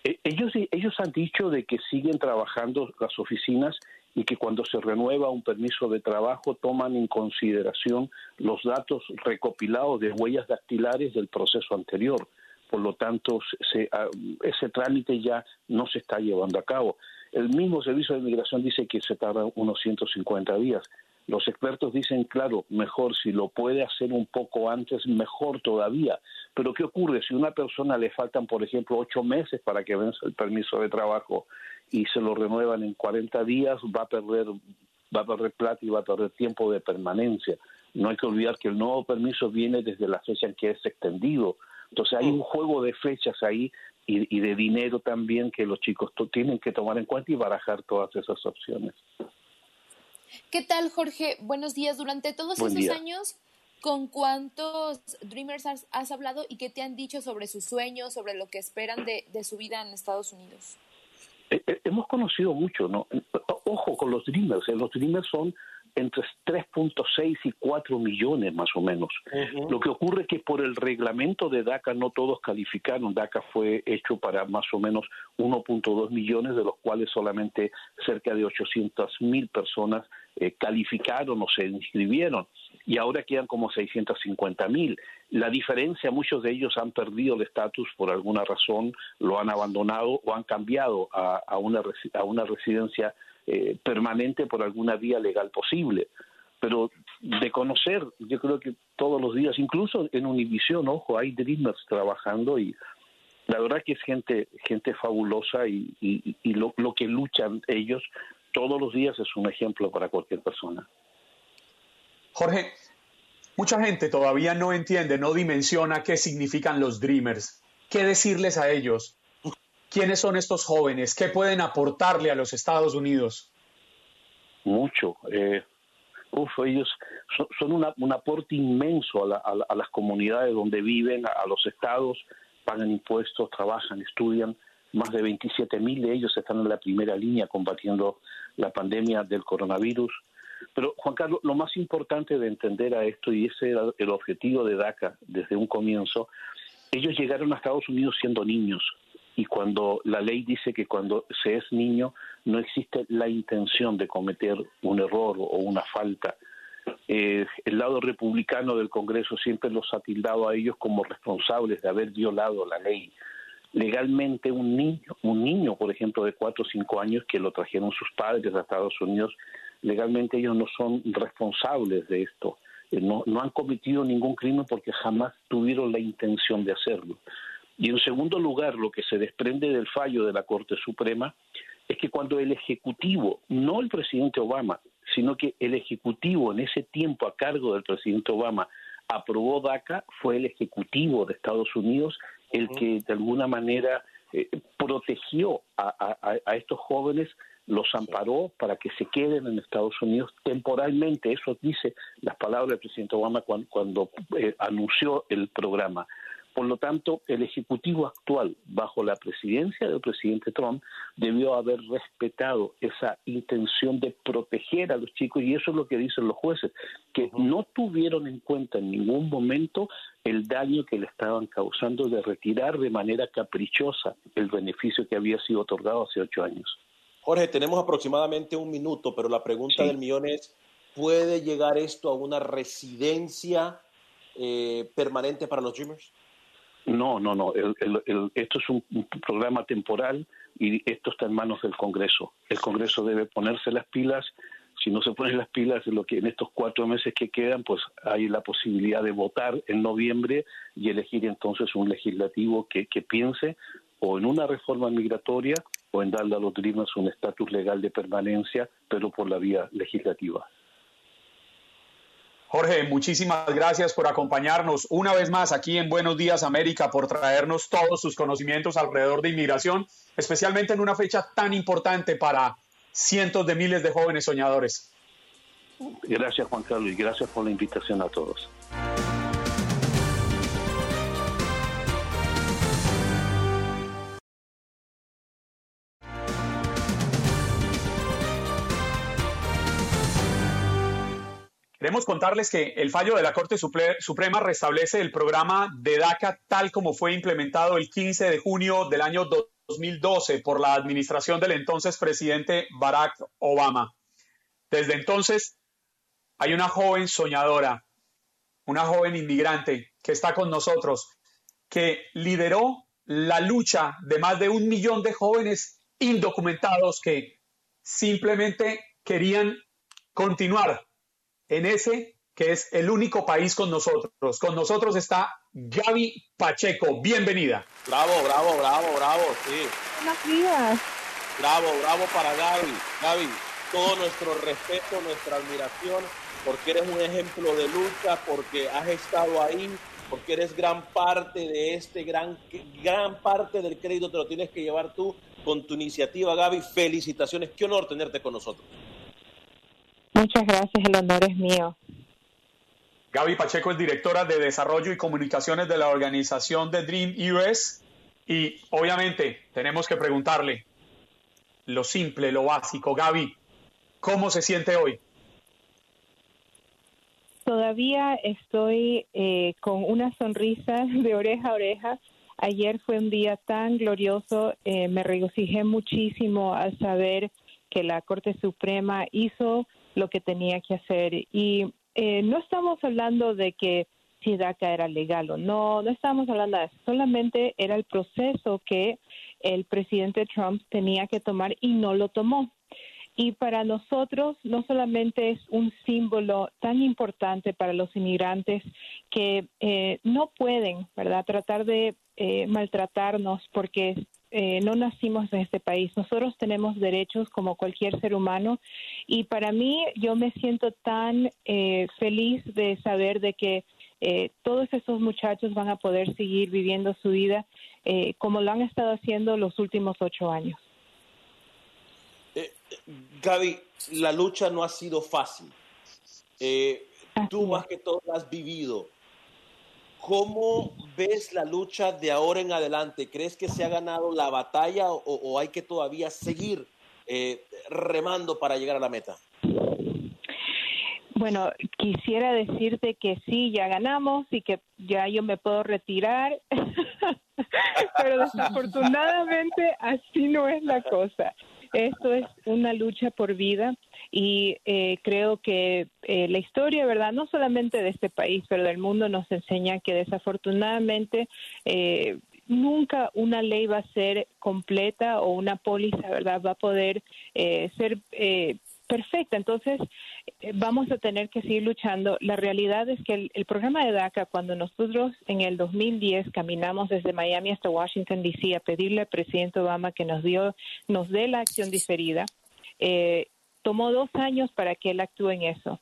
E, ellos, ellos han dicho de que siguen trabajando las oficinas y que cuando se renueva un permiso de trabajo toman en consideración los datos recopilados de huellas dactilares del proceso anterior. Por lo tanto, ah, ese trámite ya no se está llevando a cabo. El mismo Servicio de Inmigración dice que se tarda unos 150 días. Los expertos dicen, claro, mejor si lo puede hacer un poco antes, mejor todavía. Pero ¿qué ocurre si a una persona le faltan, por ejemplo, ocho meses para que venza el permiso de trabajo y se lo renuevan en 40 días? Va a perder, va a perder plata y va a perder tiempo de permanencia. No hay que olvidar que el nuevo permiso viene desde la fecha en que es extendido. Entonces hay un juego de fechas ahí y, de dinero también que los chicos tienen que tomar en cuenta y barajar todas esas opciones. ¿Qué tal, Jorge? Buenos días. Durante todos esos años, ¿con cuántos Dreamers has, hablado y qué te han dicho sobre sus sueños, sobre lo que esperan de, su vida en Estados Unidos? Eh, eh, hemos conocido mucho, ¿no? Ojo con los Dreamers. Eh, los Dreamers son entre 3.6 y 4 millones más o menos. Lo que ocurre es que por el reglamento de DACA no todos calificaron. DACA fue hecho para más o menos 1.2 millones, de los cuales solamente cerca de 800 mil personas eh, calificaron o se inscribieron. Y ahora quedan como 650 mil. La diferencia, muchos de ellos han perdido el estatus por alguna razón, lo han abandonado o han cambiado a, a, una, a una residencia eh, permanente por alguna vía legal posible. Pero de conocer, yo creo que todos los días, incluso en Univision, ojo, hay Dreamers trabajando y la verdad que es gente, gente fabulosa y, y, lo, lo que luchan ellos todos los días es un ejemplo para cualquier persona. Jorge, mucha gente todavía no entiende, no dimensiona qué significan los Dreamers. ¿Qué decirles a ellos? ¿Quiénes son estos jóvenes? ¿Qué pueden aportarle a los Estados Unidos? Mucho. Eh, uf, ellos son, un aporte inmenso a, las comunidades donde viven, a, los estados, pagan impuestos, trabajan, estudian. Más de 27 mil de ellos están en la primera línea combatiendo la pandemia del coronavirus. Pero, Juan Carlos, lo más importante de entender a esto, y ese era el objetivo de DACA desde un comienzo, ellos llegaron a Estados Unidos siendo niños, y cuando la ley dice que cuando se es niño no existe la intención de cometer un error o una falta. Eh, el lado republicano del Congreso siempre los ha tildado a ellos como responsables de haber violado la ley. Legalmente un niño, un niño, por ejemplo, de cuatro o cinco años que lo trajeron sus padres a Estados Unidos, legalmente ellos no son responsables de esto. Eh, no, no han cometido ningún crimen porque jamás tuvieron la intención de hacerlo. Y en segundo lugar, lo que se desprende del fallo de la Corte Suprema es que cuando el Ejecutivo, no el presidente Obama, sino que el Ejecutivo en ese tiempo a cargo del presidente Obama aprobó DACA, fue el Ejecutivo de Estados Unidos el que de alguna manera eh, protegió a, estos jóvenes, los amparó para que se queden en Estados Unidos temporalmente. Eso dice las palabras del presidente Obama cuando, eh, anunció el programa. Por lo tanto, el Ejecutivo actual, bajo la presidencia del presidente Trump, debió haber respetado esa intención de proteger a los chicos, y eso es lo que dicen los jueces, que no tuvieron en cuenta en ningún momento el daño que le estaban causando de retirar de manera caprichosa el beneficio que había sido otorgado hace ocho años. Jorge, tenemos aproximadamente un minuto, pero la pregunta del millón es, ¿puede llegar esto a una residencia eh, permanente para los Dreamers? No, no, no. esto es un, programa temporal y esto está en manos del Congreso. El Congreso debe ponerse las pilas. Si no se ponen las pilas, en lo que en estos cuatro meses que quedan, pues hay la posibilidad de votar en noviembre y elegir entonces un legislativo que, que piense o en una reforma migratoria o en darle a los Dreamers un estatus legal de permanencia, pero por la vía legislativa. Jorge, muchísimas gracias por acompañarnos una vez más aquí en Buenos Días América, por traernos todos sus conocimientos alrededor de inmigración, especialmente en una fecha tan importante para cientos de miles de jóvenes soñadores. Gracias Juan Carlos y gracias por la invitación a todos. Queremos contarles que el fallo de la Corte Suprema restablece el programa de DACA tal como fue implementado el 15 de junio del año 2012 por la administración del entonces presidente Barack Obama. Desde entonces hay una joven soñadora, una joven inmigrante que está con nosotros, que lideró la lucha de más de un millón de jóvenes indocumentados que simplemente querían continuar en ese que es el único país con nosotros. Con nosotros está Gaby Pacheco. Bienvenida. Bravo, bravo, bravo, bravo, sí. Buenos días. Bravo, bravo para Gaby. Gaby, todo nuestro respeto, nuestra admiración, porque eres un ejemplo de lucha, porque has estado ahí, porque eres gran parte de este, gran, gran parte del crédito te lo tienes que llevar tú con tu iniciativa, Gaby. Felicitaciones, qué honor tenerte con nosotros. Muchas gracias, el honor es mío. Gaby Pacheco es directora de Desarrollo y Comunicaciones de la organización de Dream US y obviamente tenemos que preguntarle lo simple, lo básico. Gaby, ¿cómo se siente hoy? Todavía estoy eh, con una sonrisa de oreja a oreja. Ayer fue un día tan glorioso, eh, me regocijé muchísimo al saber que la Corte Suprema hizo lo que tenía que hacer. Y eh, no estamos hablando de que si DACA era legal o no, no estamos hablando de eso, solamente era el proceso que el presidente Trump tenía que tomar y no lo tomó. Y para nosotros no solamente es un símbolo tan importante para los inmigrantes que eh, no pueden, ¿verdad?, tratar de eh, maltratarnos porque eh, no nacimos en este país. Nosotros tenemos derechos como cualquier ser humano y para mí yo me siento tan eh, feliz de saber de que eh, todos esos muchachos van a poder seguir viviendo su vida como lo han estado haciendo los últimos ocho años. Gaby, la lucha no ha sido fácil. tú más que todo la has vivido. ¿Cómo ves la lucha de ahora en adelante? ¿Crees que se ha ganado la batalla o, hay que todavía seguir eh, remando para llegar a la meta? Bueno, quisiera decirte que sí, ya ganamos y que ya yo me puedo retirar, pero desafortunadamente así no es la cosa. Esto es una lucha por vida y eh, creo que eh, la historia, ¿verdad? No solamente de este país, pero del mundo nos enseña que desafortunadamente eh, nunca una ley va a ser completa o una póliza, ¿verdad? Va a poder ser perfecta. Entonces, vamos a tener que seguir luchando. La realidad es que el, el, programa de DACA, cuando nosotros en el 2010 caminamos desde Miami hasta Washington, D.C. a pedirle al presidente Obama que nos, dio, nos dé la acción diferida, eh, tomó dos años para que él actúe en eso.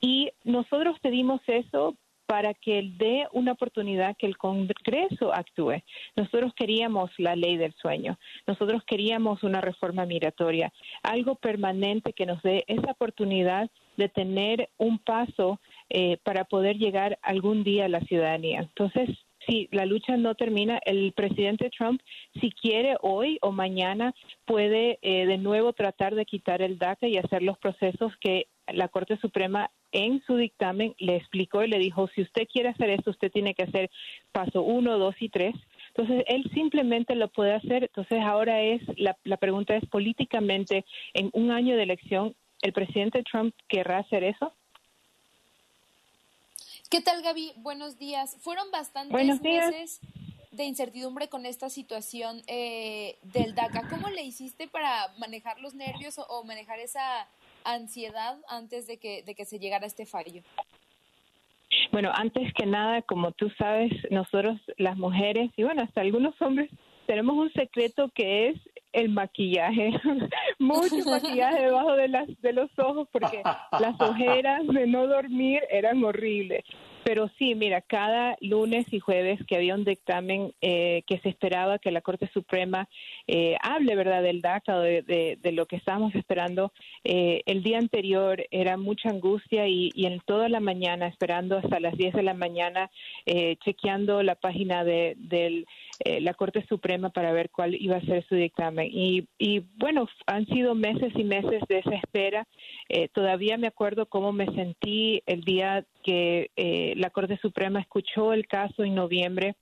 Y nosotros pedimos eso para que dé una oportunidad que el Congreso actúe. Nosotros queríamos la ley del sueño, nosotros queríamos una reforma migratoria, algo permanente que nos dé esa oportunidad de tener un paso eh, para poder llegar algún día a la ciudadanía. Entonces, si la lucha no termina, el presidente Trump, si quiere hoy o mañana, puede eh, de nuevo tratar de quitar el DACA y hacer los procesos que la Corte Suprema en su dictamen le explicó y le dijo, si usted quiere hacer esto, usted tiene que hacer paso uno, dos y tres. Entonces, él simplemente lo puede hacer. Entonces, ahora es, la, la pregunta es políticamente, en un año de elección, ¿el presidente Trump querrá hacer eso? ¿Qué tal, Gaby? Buenos días. Fueron bastantes meses de incertidumbre con esta situación eh, del DACA. ¿Cómo le hiciste para manejar los nervios o, manejar esa ansiedad antes de que, de que se llegara este fallo? Bueno, antes que nada, como tú sabes, nosotros las mujeres y bueno, hasta algunos hombres tenemos un secreto que es el maquillaje, mucho maquillaje debajo de, las, de los ojos porque las ojeras de no dormir eran horribles. Pero sí, mira, cada lunes y jueves que había un dictamen eh, que se esperaba que la Corte Suprema eh, hable, ¿verdad?, del DACA o de, lo que estábamos esperando, eh, el día anterior era mucha angustia y, en toda la mañana, esperando hasta las 10 de la mañana, chequeando la página de la Corte Suprema para ver cuál iba a ser su dictamen. Y, bueno, han sido meses y meses de esa espera. todavía me acuerdo cómo me sentí el día que la Corte Suprema escuchó el caso en noviembre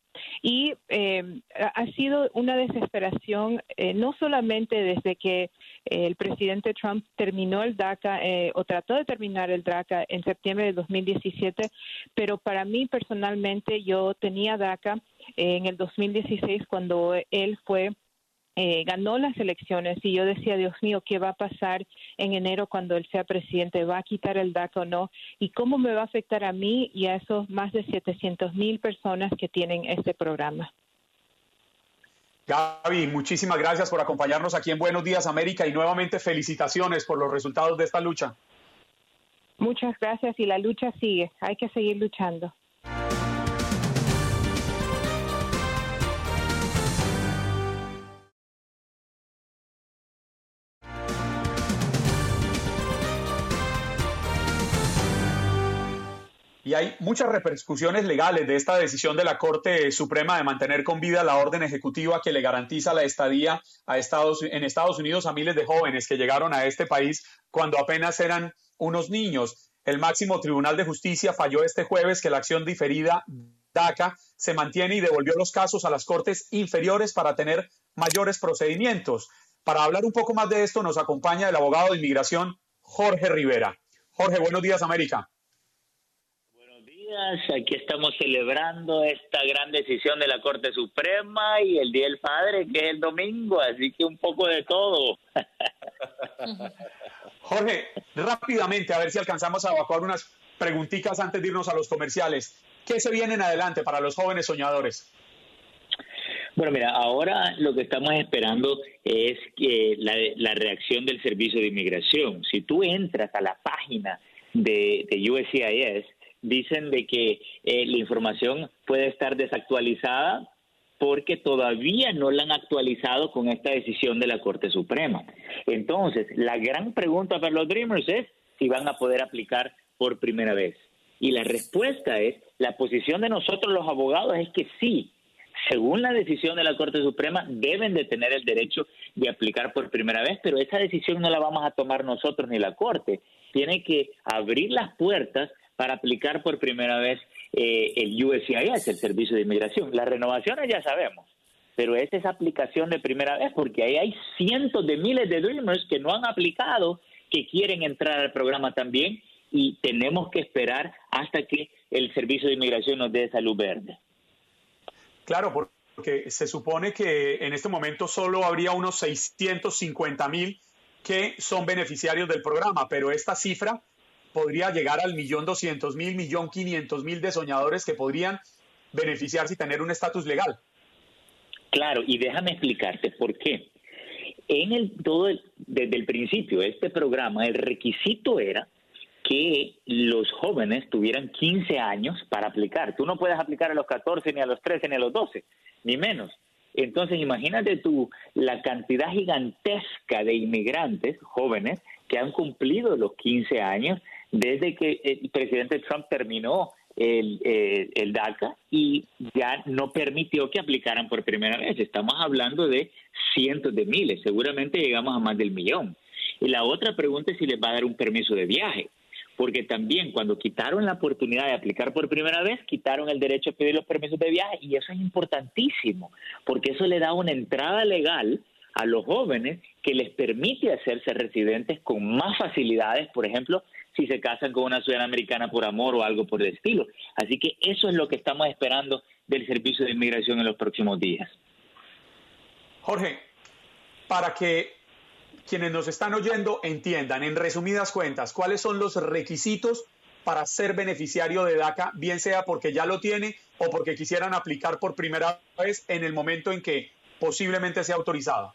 y eh, ha sido una desesperación eh, no solamente desde que eh, el presidente Trump terminó el DACA o trató de terminar el DACA en septiembre de 2017, pero para mí personalmente yo tenía DACA en el 2016 cuando él fue eh, ganó las elecciones y yo decía, Dios mío, ¿qué va a pasar en enero cuando él sea presidente? ¿Va a quitar el DACA o no? ¿Y cómo me va a afectar a mí y a esos más de 700 mil personas que tienen este programa? Gaby, muchísimas gracias por acompañarnos aquí en Buenos Días América y nuevamente felicitaciones por los resultados de esta lucha. Muchas gracias y la lucha sigue, hay que seguir luchando. Y hay muchas repercusiones legales de esta decisión de la Corte Suprema de mantener con vida la orden ejecutiva que le garantiza la estadía a Estados, en Estados Unidos a miles de jóvenes que llegaron a este país cuando apenas eran unos niños. El máximo Tribunal de Justicia falló este jueves que la acción diferida DACA se mantiene y devolvió los casos a las cortes inferiores para tener mayores procedimientos. Para hablar un poco más de esto nos acompaña el abogado de inmigración Jorge Rivera. Jorge, buenos días América aquí estamos celebrando esta gran decisión de la Corte Suprema y el Día del Padre, que es el domingo, así que un poco de todo. Jorge, rápidamente, a ver si alcanzamos a evacuar unas preguntitas antes de irnos a los comerciales. ¿Qué se viene en adelante para los jóvenes soñadores? Bueno, mira, ahora lo que estamos esperando es que la, la reacción del Servicio de Inmigración. Si tú entras a la página de, de USCIS, dicen de que eh, la información puede estar desactualizada porque todavía no la han actualizado con esta decisión de la Corte Suprema. Entonces, la gran pregunta para los Dreamers es si van a poder aplicar por primera vez. Y la respuesta es, la posición de nosotros los abogados es que sí, según la decisión de la Corte Suprema, deben de tener el derecho de aplicar por primera vez, pero esa decisión no la vamos a tomar nosotros ni la Corte. Tiene que abrir las puertas para aplicar por primera vez eh, el USCIS, el Servicio de Inmigración. Las renovaciones ya sabemos, pero es aplicación de primera vez porque ahí hay cientos de miles de Dreamers que no han aplicado, que quieren entrar al programa también y tenemos que esperar hasta que el Servicio de Inmigración nos dé salud verde. Claro, porque se supone que en este momento solo habría unos 650 mil que son beneficiarios del programa, pero esta cifra podría llegar al millón doscientos mil, millón quinientos mil de soñadores que podrían beneficiarse y tener un estatus legal. Claro, y déjame explicarte por qué. En el todo desde el principio este programa el requisito era que los jóvenes tuvieran 15 años para aplicar. Tú no puedes aplicar a los 14 ni a los 13 ni a los 12, ni menos. Entonces, imagínate tú la cantidad gigantesca de inmigrantes jóvenes que han cumplido los 15 años desde que el presidente Trump terminó el, eh, el, DACA y ya no permitió que aplicaran por primera vez. Estamos hablando de cientos de miles, seguramente llegamos a más del millón. Y la otra pregunta es si les va a dar un permiso de viaje, porque también cuando quitaron la oportunidad de aplicar por primera vez, quitaron el derecho a pedir los permisos de viaje y eso es importantísimo, porque eso le da una entrada legal a los jóvenes que les permite hacerse residentes con más facilidades, por ejemplo, si se casan con una ciudadana americana por amor o algo por el estilo. Así que eso es lo que estamos esperando del Servicio de Inmigración en los próximos días. Jorge, para que quienes nos están oyendo entiendan, en resumidas cuentas, cuáles son los requisitos para ser beneficiario de DACA, bien sea porque ya lo tiene o porque quisieran aplicar por primera vez en el momento en que posiblemente sea autorizado.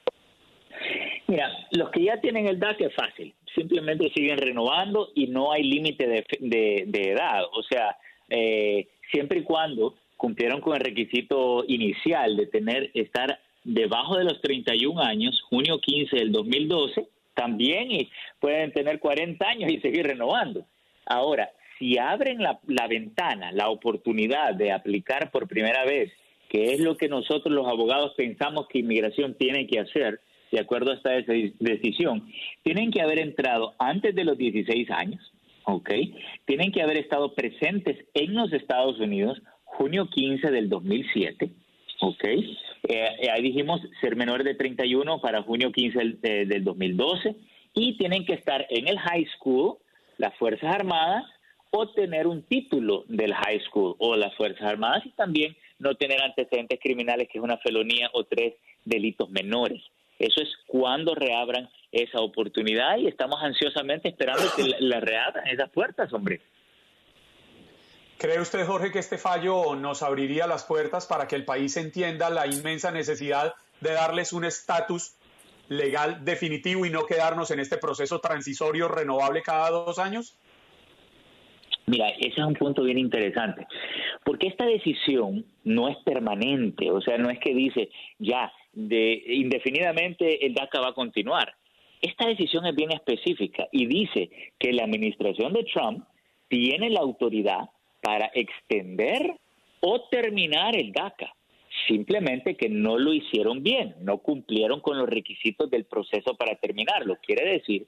Mira, los que ya tienen el DAC es fácil, simplemente siguen renovando y no hay límite de, edad, o sea, eh, siempre y cuando cumplieron con el requisito inicial de tener estar debajo de los 31 años, junio 15 del 2012, también pueden tener 40 años y seguir renovando. Ahora, si abren la, la ventana, la oportunidad de aplicar por primera vez, que es lo que nosotros los abogados pensamos que inmigración tiene que hacer, de acuerdo a esta decisión, tienen que haber entrado antes de los 16 años, ¿ok? Tienen que haber estado presentes en los Estados Unidos junio 15 del 2007, ¿ok? Eh, ahí dijimos ser menores de 31 para junio 15 del, del 2012 y tienen que estar en el high school, las Fuerzas Armadas, o tener un título del high school o las Fuerzas Armadas y también no tener antecedentes criminales, que es una felonía o tres delitos menores. Eso es cuando reabran esa oportunidad y estamos ansiosamente esperando que la, reabran esas puertas, hombre. ¿Cree usted, Jorge, que este fallo nos abriría las puertas para que el país entienda la inmensa necesidad de darles un estatus legal definitivo y no quedarnos en este proceso transisorio renovable cada dos años? Mira, ese es un punto bien interesante, porque esta decisión no es permanente, o sea, no es que dice, ya, de, indefinidamente el DACA va a continuar. Esta decisión es bien específica y dice que la administración de Trump tiene la autoridad para extender o terminar el DACA. Simplemente que no lo hicieron bien, no cumplieron con los requisitos del proceso para terminarlo. Quiere decir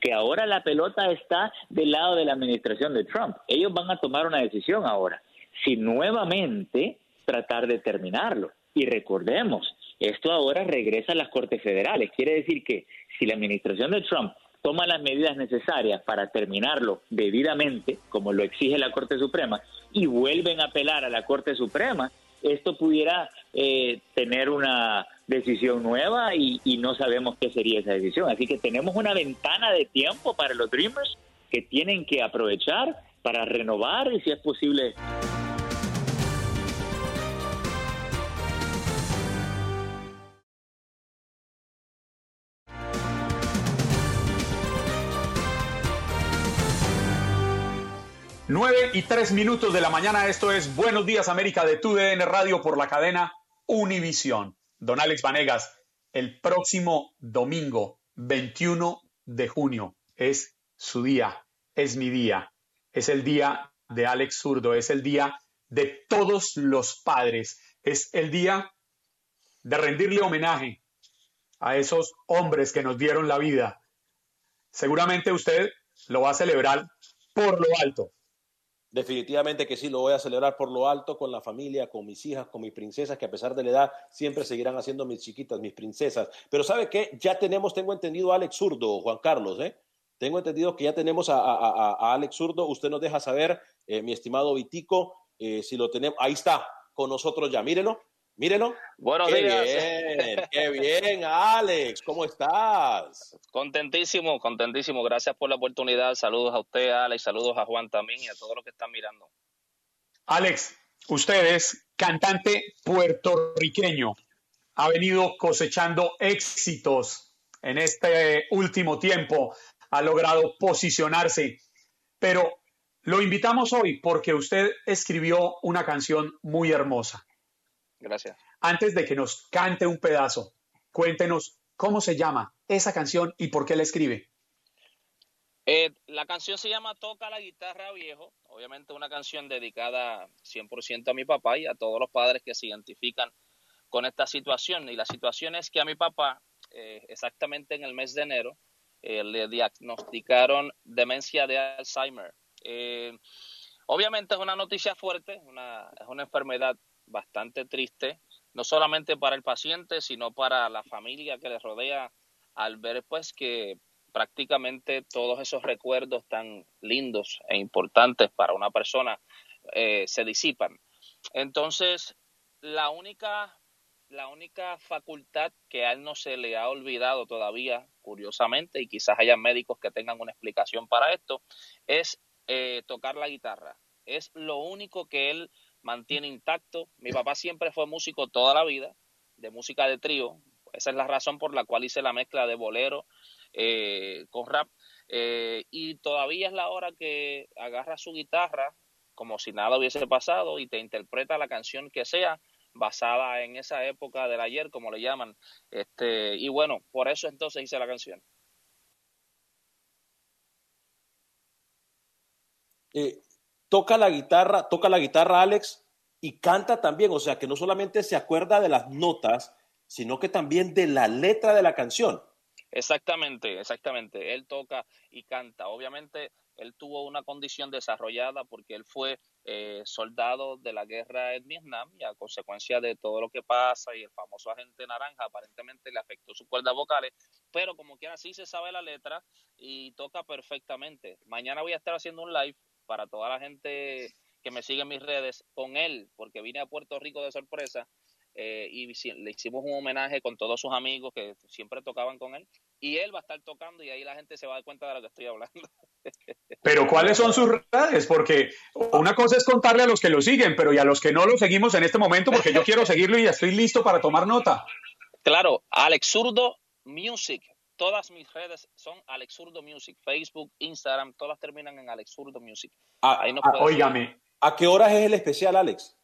que ahora la pelota está del lado de la administración de Trump. Ellos van a tomar una decisión ahora, si nuevamente tratar de terminarlo. Y recordemos, esto ahora regresa a las Cortes Federales. Quiere decir que si la administración de Trump toma las medidas necesarias para terminarlo debidamente, como lo exige la Corte Suprema, y vuelven a apelar a la Corte Suprema, esto pudiera eh, tener una decisión nueva y, y, no sabemos qué sería esa decisión. Así que tenemos una ventana de tiempo para los Dreamers que tienen que aprovechar para renovar y si es posible 9 y 3 minutos de la mañana, esto es Buenos Días América de TUDN Radio por la cadena Univisión. Don Alex Vanegas, el próximo domingo 21 de junio es su día, es mi día, es el día de Alex Zurdo, es el día de todos los padres, es el día de rendirle homenaje a esos hombres que nos dieron la vida. Seguramente usted lo va a celebrar por lo alto, Definitivamente que sí, lo voy a celebrar por lo alto con la familia, con mis hijas, con mis princesas, que a pesar de la edad siempre seguirán haciendo mis chiquitas, mis princesas. Pero ¿sabe qué? Ya tenemos, tengo entendido a Alex Zurdo, Juan Carlos, ¿eh? Tengo entendido que ya tenemos a, Alex Zurdo. Usted nos deja saber, eh, mi estimado Vitico, eh, si lo tenemos. Ahí está, con nosotros ya. Mírelo. Mírenlo. Buenos días. Bien, qué bien, Alex. ¿Cómo estás? Contentísimo, contentísimo. Gracias por la oportunidad. Saludos a usted, Alex. Saludos a Juan también y a todos los que están mirando. Alex, usted es cantante puertorriqueño. Ha venido cosechando éxitos en este último tiempo. Ha logrado posicionarse. Pero lo invitamos hoy porque usted escribió una canción muy hermosa Gracias. Antes de que nos cante un pedazo, cuéntenos cómo se llama esa canción y por qué la escribe. Eh, la canción se llama Toca la guitarra viejo, obviamente una canción dedicada 100% a mi papá y a todos los padres que se identifican con esta situación. Y la situación es que a mi papá, eh, exactamente en el mes de enero, eh, le diagnosticaron demencia de Alzheimer. obviamente es una noticia fuerte, una, es una enfermedad bastante triste, no solamente para el paciente, sino para la familia que le rodea al ver pues que prácticamente todos esos recuerdos tan lindos e importantes para una persona eh, se disipan. Entonces, la única, la única facultad que a él no se le ha olvidado todavía, curiosamente, y quizás haya médicos que tengan una explicación para esto, es eh, tocar la guitarra. Es lo único que él mantiene intacto. Mi papá siempre fue músico toda la vida, de música de trío, Esa es la razón por la cual hice la mezcla de bolero eh, con rap. Eh, y todavía es la hora que agarra su guitarra como si nada hubiese pasado y te interpreta la canción que sea basada en esa época del ayer, como le llaman. Este, y bueno, por eso entonces hice la canción. Eh, toca la guitarra, toca la guitarra Alex y canta también, o sea que no solamente se acuerda de las notas, sino que también de la letra de la canción. Exactamente, exactamente. Él toca y canta. Obviamente, él tuvo una condición desarrollada porque él fue eh, soldado de la guerra en Vietnam y a consecuencia de todo lo que pasa y el famoso agente naranja aparentemente le afectó sus cuerdas vocales, pero como quiera sí se sabe la letra y toca perfectamente. Mañana voy a estar haciendo un live para toda la gente que me sigue en mis redes con él, porque vine a Puerto Rico de sorpresa eh, y le hicimos un homenaje con todos sus amigos que siempre tocaban con él y él va a estar tocando y ahí la gente se va a dar cuenta de lo que estoy hablando. Pero ¿cuáles son sus redes? Porque una cosa es contarle a los que lo siguen, pero y a los que no lo seguimos en este momento, porque yo quiero seguirlo y ya estoy listo para tomar nota. Claro, Alex Zurdo Music. Todas mis redes son Alex Zurdo Music. Facebook, Instagram, todas terminan en Alex Zurdo Music. Ah, ahí ah, ¿A qué horas es el especial, Alex?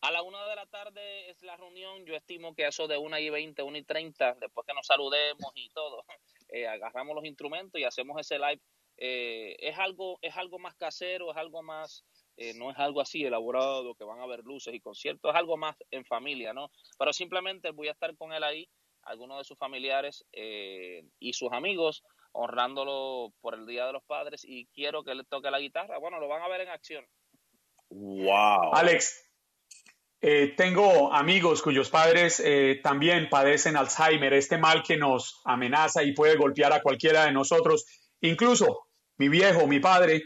A la una de la tarde es la reunión. Yo estimo que eso de una y veinte, una y treinta, después que nos saludemos y todo, eh, agarramos los instrumentos y hacemos ese live. Eh, es algo, es algo más casero, es algo más, eh, no es algo así elaborado que van a haber luces y conciertos, es algo más en familia, ¿no? Pero simplemente voy a estar con él ahí, algunos de sus familiares y sus amigos, honrándolo por el Día de los Padres y quiero que le toque la guitarra. Bueno, lo van a ver en acción. Wow. Alex, eh, tengo amigos cuyos padres eh, también padecen Alzheimer, este mal que nos amenaza y puede golpear a cualquiera de nosotros. Incluso mi viejo, mi padre,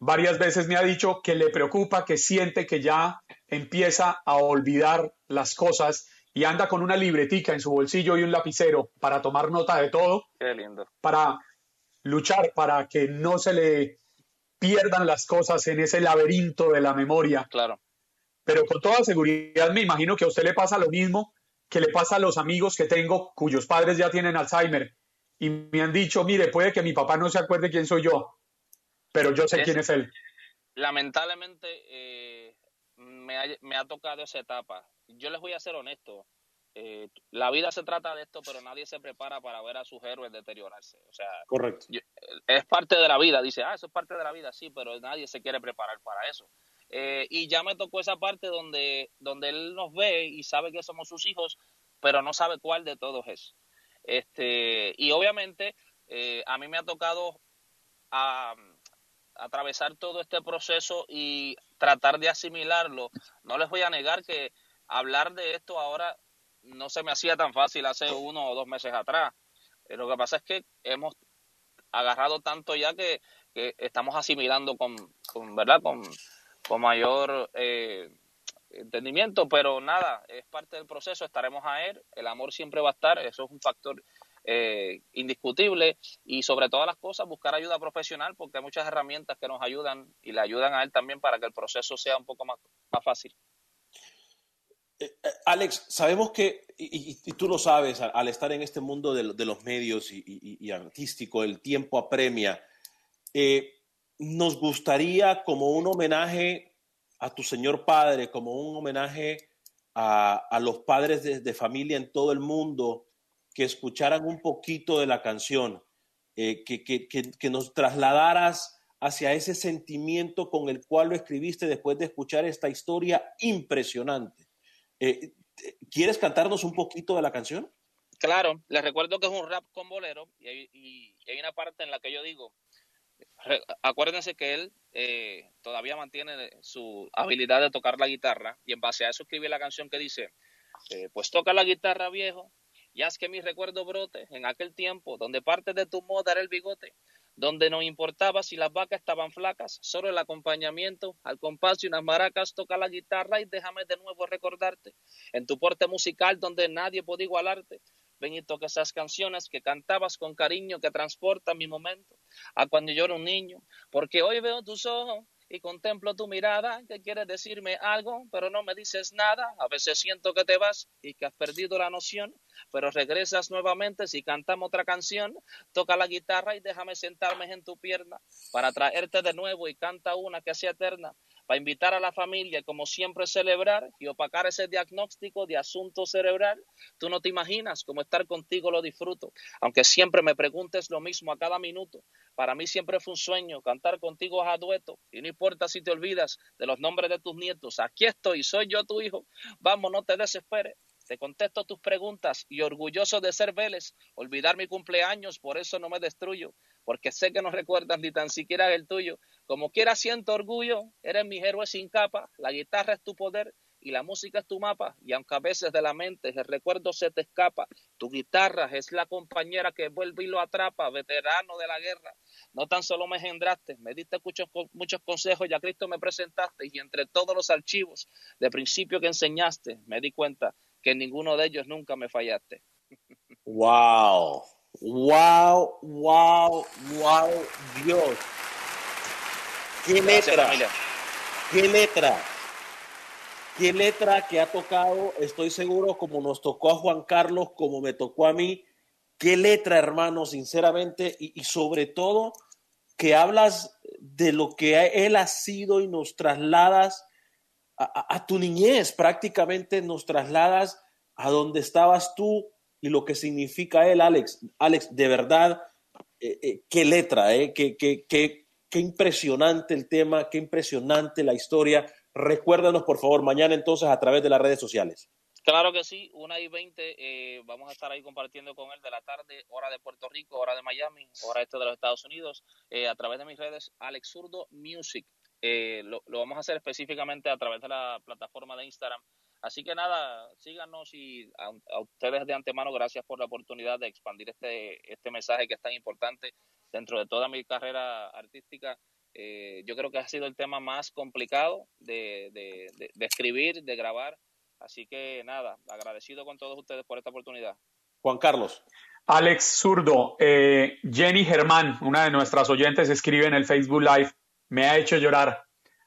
varias veces me ha dicho que le preocupa, que siente que ya empieza a olvidar las cosas y anda con una libretica en su bolsillo y un lapicero para tomar nota de todo. Qué lindo. Para luchar para que no se le pierdan las cosas en ese laberinto de la memoria. Claro pero con toda seguridad me imagino que a usted le pasa lo mismo que le pasa a los amigos que tengo cuyos padres ya tienen Alzheimer y me han dicho, mire, puede que mi papá no se acuerde quién soy yo, pero yo sé quién es él. Lamentablemente eh, me, ha, tocado esa etapa. Yo les voy a ser honesto. Eh, la vida se trata de esto, pero nadie se prepara para ver a sus héroes deteriorarse. O sea, correcto. es parte de la vida. Dice, ah, eso es parte de la vida, sí, pero nadie se quiere preparar para eso. Eh, y ya me tocó esa parte donde, donde él nos ve y sabe que somos sus hijos, pero no sabe cuál de todos es. Este, y obviamente eh, a mí me ha tocado atravesar todo este proceso y tratar de asimilarlo. No les voy a negar que hablar de esto ahora no se me hacía tan fácil hace uno o dos meses atrás. Eh, lo que pasa es que hemos agarrado tanto ya que, estamos asimilando con, con ¿verdad? Con, con mayor eh, entendimiento, pero nada, es parte del proceso, estaremos a él, el amor siempre va a estar, eso es un factor eh, indiscutible y sobre todas las cosas buscar ayuda profesional porque hay muchas herramientas que nos ayudan y le ayudan a él también para que el proceso sea un poco más, más fácil. Eh, Alex, sabemos que, y, tú lo sabes, al, estar en este mundo de, los medios y, y, artístico, el tiempo apremia. Eh, nos gustaría como un homenaje a tu señor padre, como un homenaje a, los padres de, familia en todo el mundo, que escucharan un poquito de la canción, eh, que, nos trasladaras hacia ese sentimiento con el cual lo escribiste después de escuchar esta historia impresionante. Eh, ¿Quieres cantarnos un poquito de la canción? Claro, les recuerdo que es un rap con bolero y hay una parte en la que yo digo, acuérdense que él eh, todavía mantiene su habilidad de tocar la guitarra y en base a eso escribe la canción que dice, eh, pues toca la guitarra viejo y haz que mi recuerdo brote en aquel tiempo donde parte de tu moda era el bigote, donde no importaba si las vacas estaban flacas, solo el acompañamiento al compás y unas maracas, toca la guitarra y déjame de nuevo recordarte en tu porte musical donde nadie puede igualarte, Ven y toca esas canciones que cantabas con cariño que transportan mi momento a cuando yo era un niño. Porque hoy veo tus ojos y contemplo tu mirada, que quieres decirme algo, pero no me dices nada. A veces siento que te vas y que has perdido la noción, pero regresas nuevamente si cantamos otra canción. Toca la guitarra y déjame sentarme en tu pierna para traerte de nuevo y canta una que sea eterna para invitar a la familia, como siempre, celebrar y opacar ese diagnóstico de asunto cerebral. Tú no te imaginas cómo estar contigo lo disfruto, aunque siempre me preguntes lo mismo a cada minuto. Para mí siempre fue un sueño cantar contigo a dueto y no importa si te olvidas de los nombres de tus nietos. Aquí estoy, soy yo tu hijo. Vamos, no te desesperes. Te contesto tus preguntas y orgulloso de ser Vélez, olvidar mi cumpleaños, por eso no me destruyo, porque sé que no recuerdas ni tan siquiera el tuyo. Como quiera siento orgullo, eres mi héroe sin capa, la guitarra es tu poder y la música es tu mapa, y aunque a veces de la mente el recuerdo se te escapa, tu guitarra es la compañera que vuelve y lo atrapa, veterano de la guerra. No tan solo me engendraste, me diste muchos, muchos consejos y a Cristo me presentaste, y entre todos los archivos de principio que enseñaste, me di cuenta que ninguno de ellos nunca me fallaste. Wow, wow, wow, wow, Dios. ¿Qué letra? ¿Qué letra? ¿Qué letra que ha tocado? Estoy seguro, como nos tocó a Juan Carlos, como me tocó a mí. ¿Qué letra, hermano, sinceramente? Y, sobre todo, que hablas de lo que él ha sido y nos trasladas a, tu niñez, prácticamente nos trasladas a donde estabas tú y lo que significa él, Alex. Alex, de verdad, eh, eh, qué letra, eh, qué, qué, qué, qué impresionante el tema, qué impresionante la historia. Recuérdanos, por favor, mañana entonces a través de las redes sociales. Claro que sí, una y veinte, eh, vamos a estar ahí compartiendo con él de la tarde, hora de Puerto Rico, hora de Miami, hora este de los Estados Unidos, a través de mis redes, Alex Zurdo Music. Eh, lo, vamos a hacer específicamente a través de la plataforma de Instagram. Así que nada, síganos y a, ustedes de antemano gracias por la oportunidad de expandir este, este mensaje que es tan importante dentro de toda mi carrera artística. Eh, yo creo que ha sido el tema más complicado de, de, escribir, de grabar. Así que nada, agradecido con todos ustedes por esta oportunidad. Juan Carlos. Alex Zurdo, eh, Jenny Germán, una de nuestras oyentes, escribe en el Facebook Live me ha hecho llorar.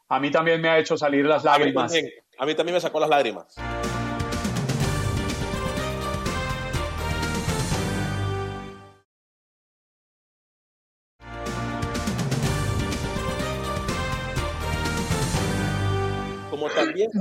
A mí también me ha hecho salir las lágrimas. A mí también, me sacó las lágrimas.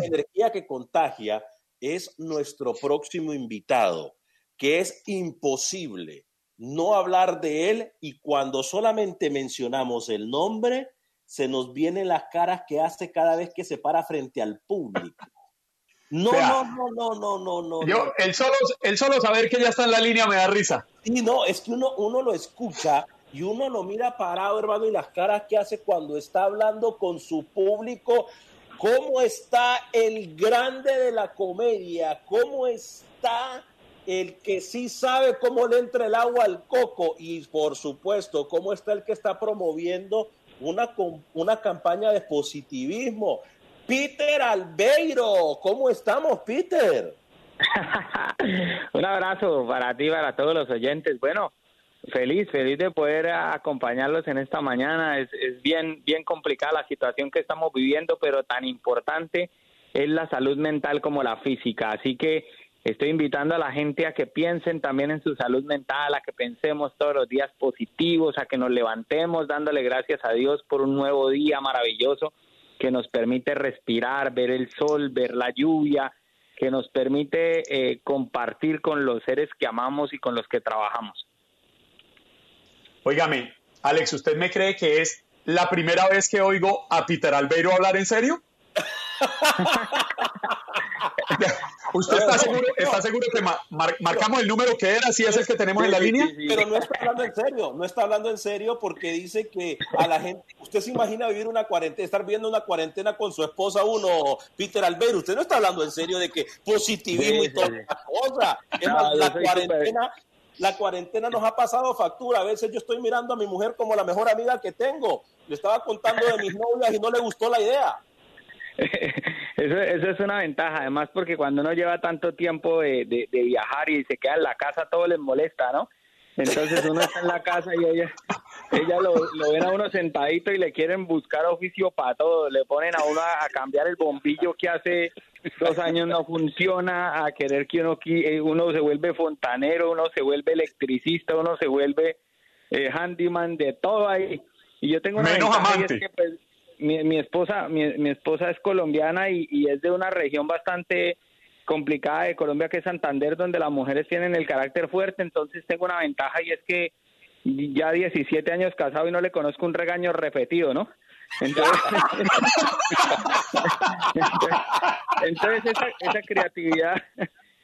Energía que contagia es nuestro próximo invitado, que es imposible no hablar de él y cuando solamente mencionamos el nombre, se nos vienen las caras que hace cada vez que se para frente al público. No, no, no, no, no, no, no. Yo, El, solo, el solo saber que ya está en la línea me da risa. Sí, no, es que uno, uno lo escucha y uno lo mira parado, hermano, y las caras que hace cuando está hablando con su público. ¿Cómo está el grande de la comedia? ¿Cómo está el que sí sabe cómo le entra el agua al coco? Y por supuesto, ¿cómo está el que está promoviendo una, una campaña de positivismo. Peter Albeiro, ¿cómo estamos, Peter? Un abrazo para ti, para todos los oyentes. Bueno, feliz, feliz de poder acompañarlos en esta mañana. Es, es bien, bien complicada la situación que estamos viviendo, pero tan importante es la salud mental como la física. Así que Estoy invitando a la gente a que piensen también en su salud mental, a que pensemos todos los días positivos, a que nos levantemos dándole gracias a Dios por un nuevo día maravilloso que nos permite respirar, ver el sol, ver la lluvia, que nos permite eh, compartir con los seres que amamos y con los que trabajamos. Óigame, Alex, ¿usted me cree que es la primera vez que oigo a Peter Albeiro hablar en serio? ¿Usted está seguro, está seguro que marcamos el número que era, si es el que tenemos en la línea? Pero no está hablando en serio, no está hablando en serio porque dice que a la gente, usted se imagina vivir una cuarentena, estar viendo una cuarentena con su esposa uno, Peter Albero, usted no está hablando en serio de que positivismo y toda esa cosa. la cuarentena, la cuarentena nos ha pasado factura. A veces yo estoy mirando a mi mujer como la mejor amiga que tengo. Le estaba contando de mis novias y no le gustó la idea. Eso, eso es una ventaja, además porque cuando uno lleva tanto tiempo de, viajar y se queda en la casa, todo les molesta, ¿no? Entonces uno está en la casa y ella, ella lo, lo ven a uno sentadito y le quieren buscar oficio para todo. Le ponen a uno a, cambiar el bombillo que hace dos años no funciona, a querer que uno, eh, uno se vuelve fontanero, uno se vuelve electricista, uno se vuelve eh, handyman, de todo ahí. Y yo tengo una Menos amante. que, pues, mi, mi, esposa mi, mi, esposa es colombiana y, y es de una región bastante complicada de Colombia que es Santander, donde las mujeres tienen el carácter fuerte, entonces tengo una ventaja y es que ya 17 años casado y no le conozco un regaño repetido, ¿no? Entonces, entonces, esa, esa, creatividad,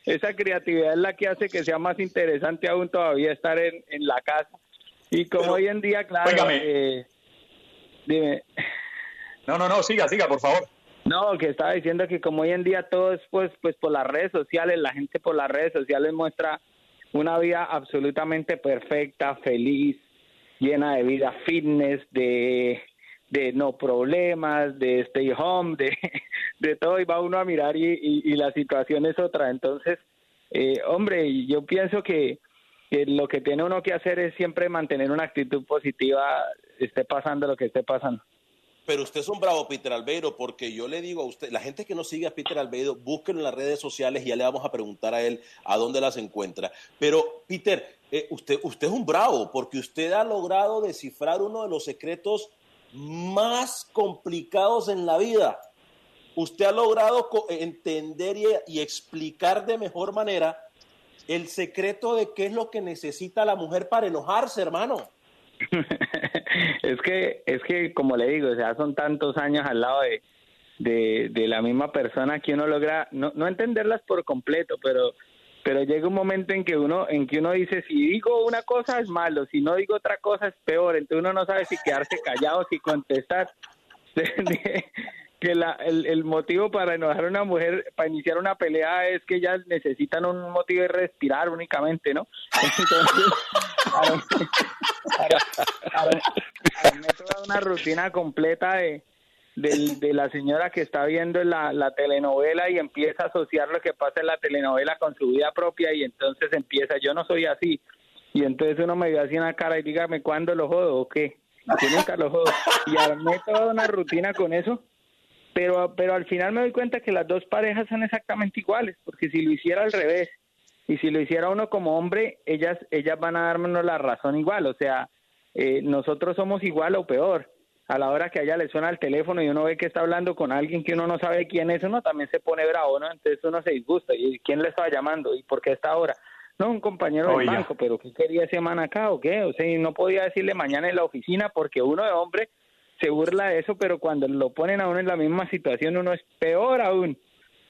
esa creatividad es la que hace que sea más interesante aún todavía estar en, en la casa. Y como hoy en día, claro, eh, dime. No, no, no, siga, siga, por favor. No, que estaba diciendo que como hoy en día todo es pues, pues por las redes sociales, la gente por las redes sociales muestra una vida absolutamente perfecta, feliz, llena de vida fitness, de, de no problemas, de stay home, de, de todo, y va uno a mirar y, y, la situación es otra. Entonces, eh, hombre, yo pienso que, que lo que tiene uno que hacer es siempre mantener una actitud positiva, esté pasando lo que esté pasando. Pero usted es un bravo, Peter Albeiro, porque yo le digo a usted, la gente que no sigue a Peter Albeiro, búsquenlo en las redes sociales y ya le vamos a preguntar a él a dónde las encuentra. Pero, Peter, eh, usted, usted es un bravo, porque usted ha logrado descifrar uno de los secretos más complicados en la vida. Usted ha logrado entender y, explicar de mejor manera el secreto de qué es lo que necesita la mujer para enojarse, hermano. es que, es que, como le digo, o sea, son tantos años al lado de, de, la misma persona que uno logra no entenderlas por completo, pero pero llega un momento en que uno en que uno dice si digo una cosa es malo, si no digo otra cosa es peor, entonces uno no sabe si quedarse callado, si contestar. que la, el, el, motivo para enojar a una mujer, para iniciar una pelea es que ellas necesitan un motivo de respirar únicamente, ¿no? Entonces, toda una rutina completa de, de, la señora que está viendo la, la telenovela y empieza a asociar lo que pasa en la telenovela con su vida propia y entonces empieza, yo no soy así. Y entonces uno me ve así en la cara y dígame cuándo lo jodo o qué. Yo nunca lo jodo. Y armé toda una rutina con eso pero, pero al final me doy cuenta que las dos parejas son exactamente iguales, porque si lo hiciera al revés y si lo hiciera uno como hombre, ellas, ellas van a darnos la razón igual, o sea, eh, nosotros somos igual o peor. A la hora que a ella le suena el teléfono y uno ve que está hablando con alguien que uno no sabe quién es, uno también se pone bravo, ¿no? Entonces uno se disgusta. ¿Y quién le estaba llamando? ¿Y por qué está ahora? No, un compañero del banco, pero ¿qué quería ese man acá o qué? O sea, no podía decirle mañana en la oficina porque uno de hombre se burla de eso, pero cuando lo ponen a uno en la misma situación, uno es peor aún.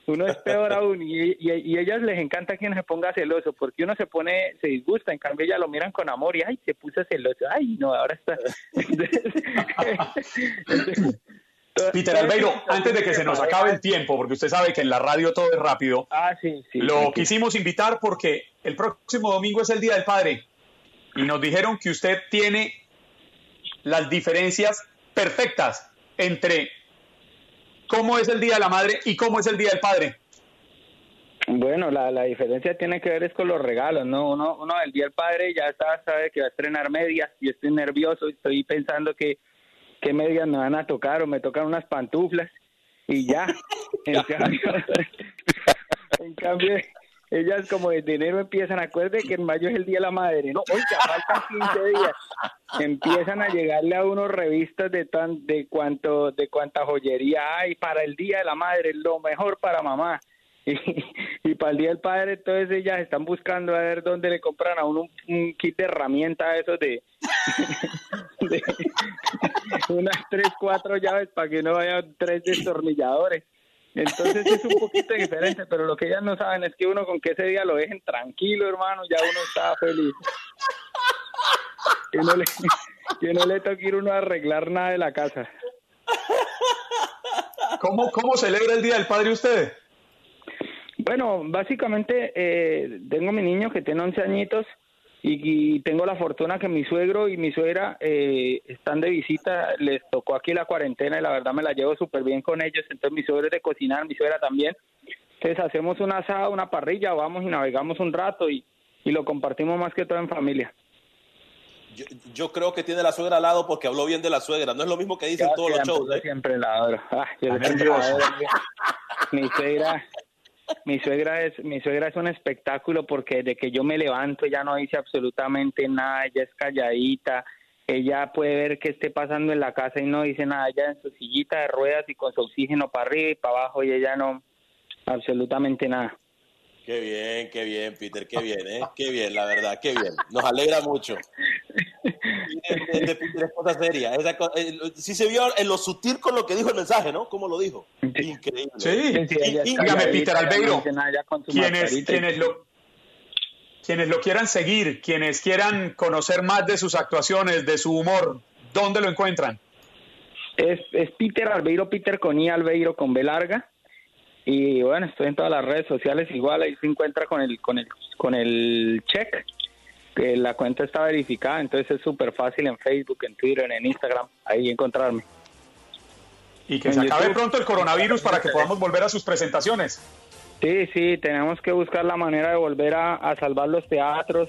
Uno es peor aún. Y, y, ellas les encanta que uno se ponga celoso, porque uno se pone, se disgusta. En cambio, ellas lo miran con amor y, ay, se puso celoso. Ay, no, ahora está. Peter Albeiro, antes de que se nos acabe el tiempo, porque usted sabe que en la radio todo es rápido, ah, sí, sí, lo quisimos invitar porque el próximo domingo es el Día del Padre y nos dijeron que usted tiene las diferencias perfectas entre cómo es el Día de la Madre y cómo es el Día del Padre. Bueno, la, la diferencia tiene que ver es con los regalos, ¿no? Uno, uno del Día del Padre ya está, sabe que va a estrenar medias y estoy nervioso, estoy pensando que qué medias me van a tocar o me tocan unas pantuflas y ya. en, cambio, en cambio, ellas como desde enero empiezan, acuerde que en mayo es el Día de la Madre, no, oiga, faltan 15 días, empiezan a llegarle a unos revistas de tan, de cuánto, de cuánta joyería hay para el Día de la Madre, lo mejor para mamá. Y, para el Día del Padre, entonces ellas están buscando a ver dónde le compran a uno un, kit de herramientas esos de, unas tres, cuatro llaves para que no vayan tres destornilladores. Entonces es un poquito diferente, pero lo que ellas no saben es que uno con que ese día lo dejen tranquilo, hermano, ya uno está feliz. Que no le, que no le toque ir uno a arreglar nada de la casa. ¿Cómo, cómo celebra el Día del Padre usted? Bueno, básicamente eh, tengo mi niño que tiene 11 añitos y, tengo la fortuna que mi suegro y mi suegra eh, están de visita, les tocó aquí la cuarentena y la verdad me la llevo súper bien con ellos, entonces mi suegro es de cocinar, mi suegra también, entonces hacemos una asada, una parrilla, vamos y navegamos un rato y, y lo compartimos más que todo en familia. yo, creo que tiene la suegra al lado porque habló bien de la suegra. No es lo mismo que dicen todos los shows. ¿eh? Siempre la ah, mi suegra, mi suegra es, mi suegra es un espectáculo porque de que yo me levanto ella no dice absolutamente nada, ella es calladita, ella puede ver qué esté pasando en la casa y no dice nada, ella en su sillita de ruedas y con su oxígeno para arriba y para abajo y ella no, absolutamente nada. Qué bien, qué bien, Peter, qué bien, ¿eh? Qué bien, la verdad, qué bien. Nos alegra mucho. De, Peter es cosa seria. Eh, sí se vio en lo sutil con lo que dijo el mensaje, ¿no? ¿Cómo lo dijo? Increíble. Sí, dígame, Peter Albeiro, quienes, quienes, lo, quienes lo quieran seguir, quienes quieran conocer más de sus actuaciones, de su humor, ¿dónde lo encuentran? Es, es Peter Albeiro, Peter con I, Albeiro con B larga. Y bueno, estoy en todas las redes sociales igual, ahí se encuentra con el, con el, con el check, que la cuenta está verificada, entonces es súper fácil en Facebook, en Twitter, en Instagram, ahí encontrarme. Y que se acabe pronto el coronavirus para que podamos volver a sus presentaciones. Sí, sí, tenemos que buscar la manera de volver a, a salvar los teatros,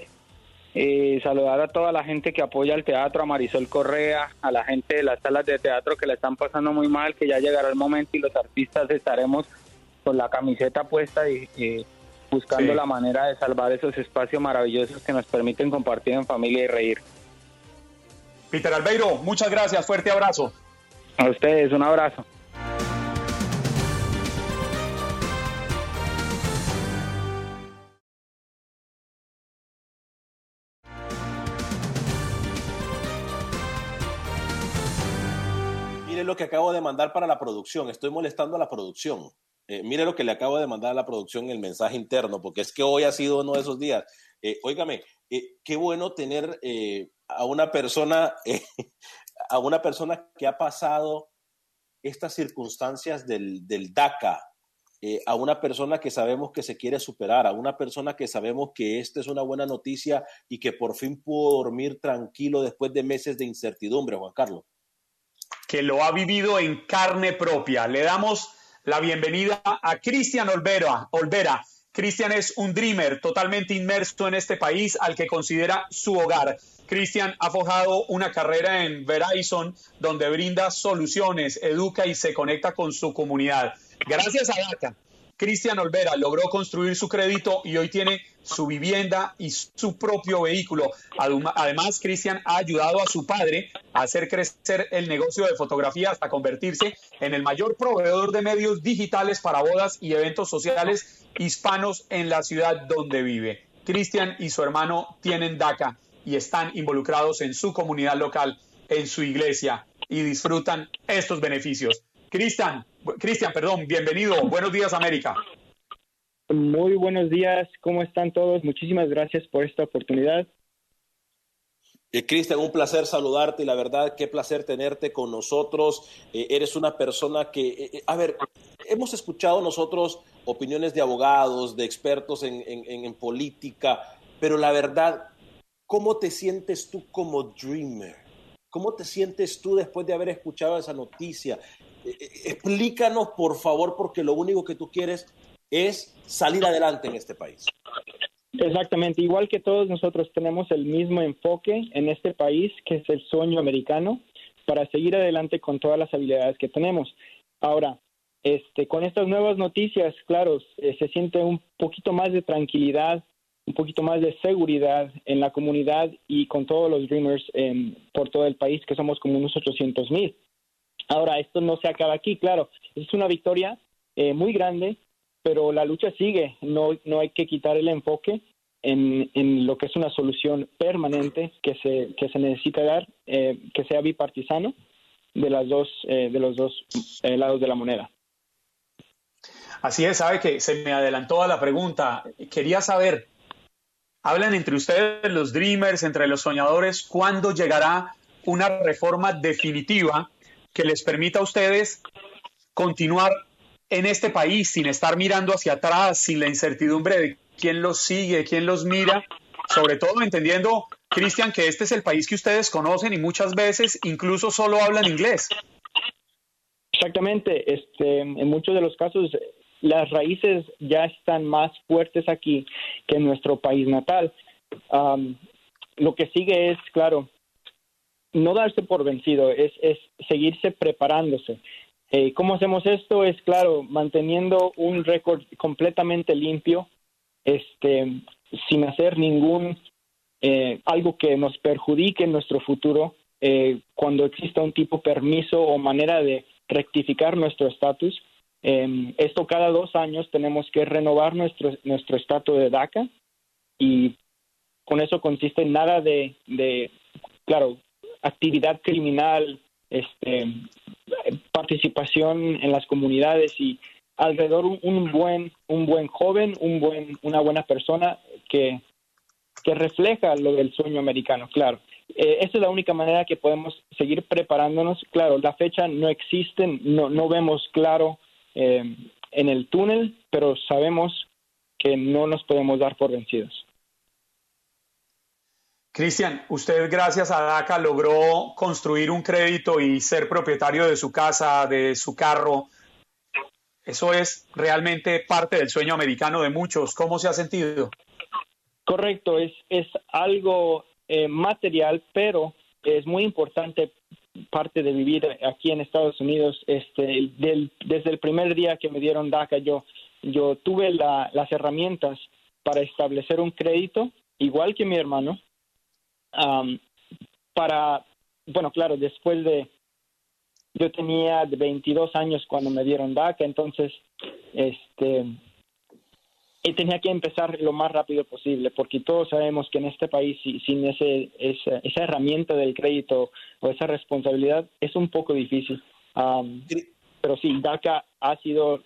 y saludar a toda la gente que apoya el teatro, a Marisol Correa, a la gente de las salas de teatro que la están pasando muy mal, que ya llegará el momento y los artistas estaremos con la camiseta puesta y, buscando la manera de salvar esos espacios maravillosos que nos permiten compartir en familia y reír. Peter Albeiro, muchas gracias, fuerte abrazo. A ustedes, un abrazo. Miren lo que acabo de mandar para la producción. Estoy molestando a la producción. Eh, mire lo que le acabo de mandar a la producción el mensaje interno, porque es que hoy ha sido uno de esos días. Eh, óigame, eh, qué bueno tener a una persona, a una persona que ha pasado estas circunstancias del, del DACA, a una persona que sabemos que se quiere superar, a una persona que sabemos que esta es una buena noticia y que por fin pudo dormir tranquilo después de meses de incertidumbre, Juan Carlos. Que lo ha vivido en carne propia. Le damos la bienvenida a Cristian Olvera. Olvera. Cristian es un dreamer totalmente inmerso en este país al que considera su hogar. Cristian ha forjado una carrera en Verizon donde brinda soluciones, educa y se conecta con su comunidad. Gracias a DACA, Cristian Olvera logró construir su crédito y hoy tiene su vivienda y su propio vehículo. Además, Cristian ha ayudado a su padre a hacer crecer el negocio de fotografía hasta convertirse en el mayor proveedor de medios digitales para bodas y eventos sociales hispanos en la ciudad donde vive. Cristian y su hermano tienen DACA y están involucrados en su comunidad local, en su iglesia y disfrutan estos beneficios. Cristian, Cristian, perdón, bienvenido. Buenos días, América. Muy buenos días, ¿cómo están todos? Muchísimas gracias por esta oportunidad. Eh, Cristian, un placer saludarte y la verdad, qué placer tenerte con nosotros. Eh, eres una persona que, eh, a ver, hemos escuchado nosotros opiniones de abogados, de expertos en, en política, pero la verdad, ¿cómo te sientes tú como dreamer? ¿Cómo te sientes tú después de haber escuchado esa noticia? Eh, eh, explícanos, por favor, porque lo único que tú quieres es salir adelante en este país. Exactamente, igual que todos nosotros tenemos el mismo enfoque en este país, que es el sueño americano, para seguir adelante con todas las habilidades que tenemos. Ahora, este, con estas nuevas noticias, claro, se siente un poquito más de tranquilidad, un poquito más de seguridad en la comunidad y con todos los Dreamers por todo el país, que somos como unos 800 mil. Ahora, esto no se acaba aquí, claro, es una victoria eh, muy grande, pero la lucha sigue, no, no hay que quitar el enfoque en, en, lo que es una solución permanente que se, que se necesita dar, eh, que sea bipartisano de, las dos, eh, de los dos lados de la moneda. Así es, sabe que se me adelantó a la pregunta. Quería saber, hablan entre ustedes, los Dreamers, entre los soñadores, ¿cuándo llegará una reforma definitiva que les permita a ustedes continuar en este país sin estar mirando hacia atrás, sin la incertidumbre de quién los sigue, quién los mira, sobre todo entendiendo, Cristian, que este es el país que ustedes conocen y muchas veces incluso solo hablan inglés. Exactamente, este, en muchos de los casos las raíces ya están más fuertes aquí que en nuestro país natal. lo que sigue es, claro, no darse por vencido, es, es seguirse preparándose. Eh, ¿Cómo hacemos esto? Es claro, manteniendo un récord completamente limpio, este, sin hacer ningún eh, algo que nos perjudique en nuestro futuro. Eh, cuando exista un tipo permiso o manera de rectificar nuestro estatus, em, esto cada dos años tenemos que renovar nuestro nuestro estatus de DACA y con eso consiste en nada de, de claro, actividad criminal, este, participación en las comunidades y alrededor un, buen un buen joven, un buen una buena persona que que refleja lo del sueño americano, claro. Eh, esa es la única manera que podemos seguir preparándonos. Claro, la fecha no existe, no, no vemos claro eh, en el túnel, pero sabemos que no nos podemos dar por vencidos. Cristian, usted gracias a DACA logró construir un crédito y ser propietario de su casa, de su carro. Eso es realmente parte del sueño americano de muchos. ¿Cómo se ha sentido? Correcto, es, es algo eh, material, pero es muy importante parte de vivir aquí en Estados Unidos. Este, desde el primer día que me dieron DACA, yo, yo tuve las herramientas para establecer un crédito, igual que mi hermano, para, bueno, claro, después de, yo tenía 22 años cuando me dieron DACA, entonces, este, y tenía que empezar lo más rápido posible, porque todos sabemos que en este país sin ese, esa, esa herramienta del crédito o esa responsabilidad es un poco difícil. pero sí, DACA ha sido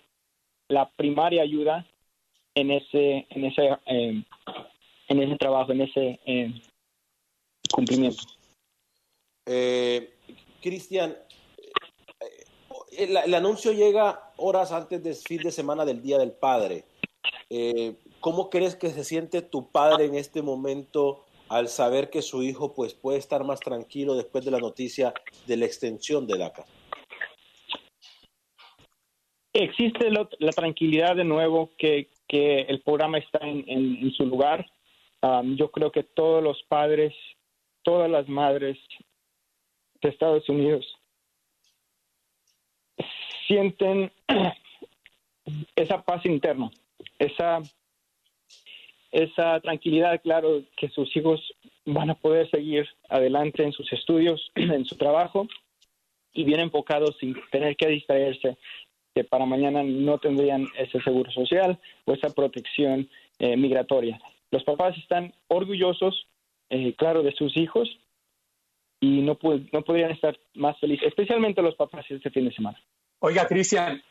la primaria ayuda en ese, en ese, eh, en ese trabajo, en ese eh, cumplimiento. Eh, Cristian, el, anuncio llega horas antes del fin de semana del Día del Padre. Eh, ¿Cómo crees que se siente tu padre en este momento al saber que su hijo pues, puede estar más tranquilo después de la noticia de la extensión de DACA? Existe la tranquilidad de nuevo que, que el programa está en, su lugar. yo creo que todos los padres todas las madres de Estados Unidos sienten esa paz interna, esa, esa tranquilidad, claro, que sus hijos van a poder seguir adelante en sus estudios, en su trabajo y bien enfocados sin tener que distraerse, que para mañana no tendrían ese seguro social o esa protección eh, migratoria. Los papás están orgullosos eh, claro, de sus hijos y no, no podrían estar más felices, especialmente los papás este fin de semana. Oiga, Cristian,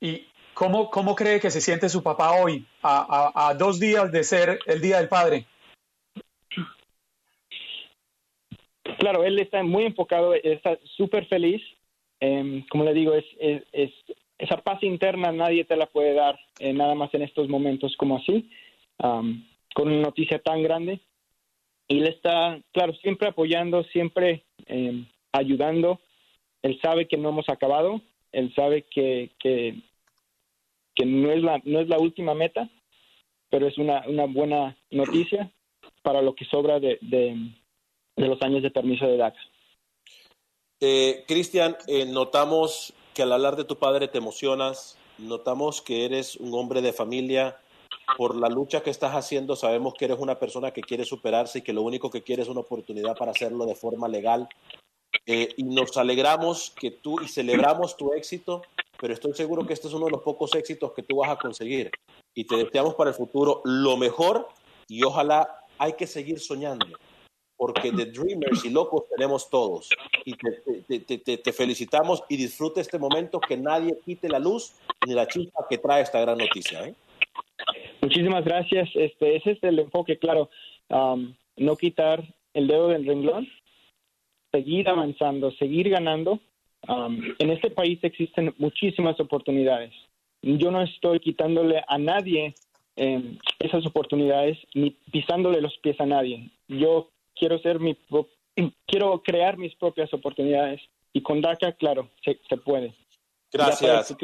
¿y cómo, cómo cree que se siente su papá hoy, a, dos días de ser el Día del Padre? Claro, él está muy enfocado, está súper feliz. Em, como le digo, es, es, esa paz interna nadie te la puede dar eh, nada más en estos momentos como así, con una noticia tan grande y él está, claro, siempre apoyando, siempre eh, ayudando. Él sabe que no hemos acabado, él sabe que, que, no, es la, no es la última meta, pero es una, una buena noticia para lo que sobra de, de, los años de permiso de DACA. Eh, Cristian, eh, notamos que al hablar de tu padre te emocionas, notamos que eres un hombre de familia, por la lucha que estás haciendo. Sabemos que eres una persona que quiere superarse y que lo único que quiere es una oportunidad para hacerlo de forma legal. Eh, y nos alegramos que tú y celebramos tu éxito, pero estoy seguro que este es uno de los pocos éxitos que tú vas a conseguir. Y te deseamos para el futuro lo mejor y ojalá hay que seguir soñando, porque de Dreamers y locos tenemos todos. Y te, felicitamos y disfrute este momento, que nadie quite la luz ni la chispa que trae esta gran noticia. ¿eh? Muchísimas gracias. Este, ese es el enfoque, claro. no quitar el dedo del renglón, seguir avanzando, seguir ganando. en este país existen muchísimas oportunidades. Yo no estoy quitándole a nadie em, esas oportunidades ni pisándole los pies a nadie. Yo quiero ser mi quiero crear mis propias oportunidades y con DACA, claro, se, puede. Gracias.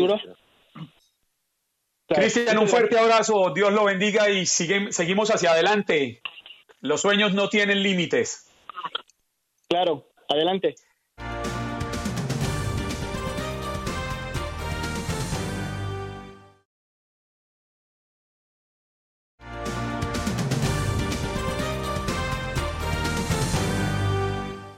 Cristian, un fuerte abrazo, Dios lo bendiga y seguimos hacia adelante. Los sueños no tienen límites. Claro, Adelante.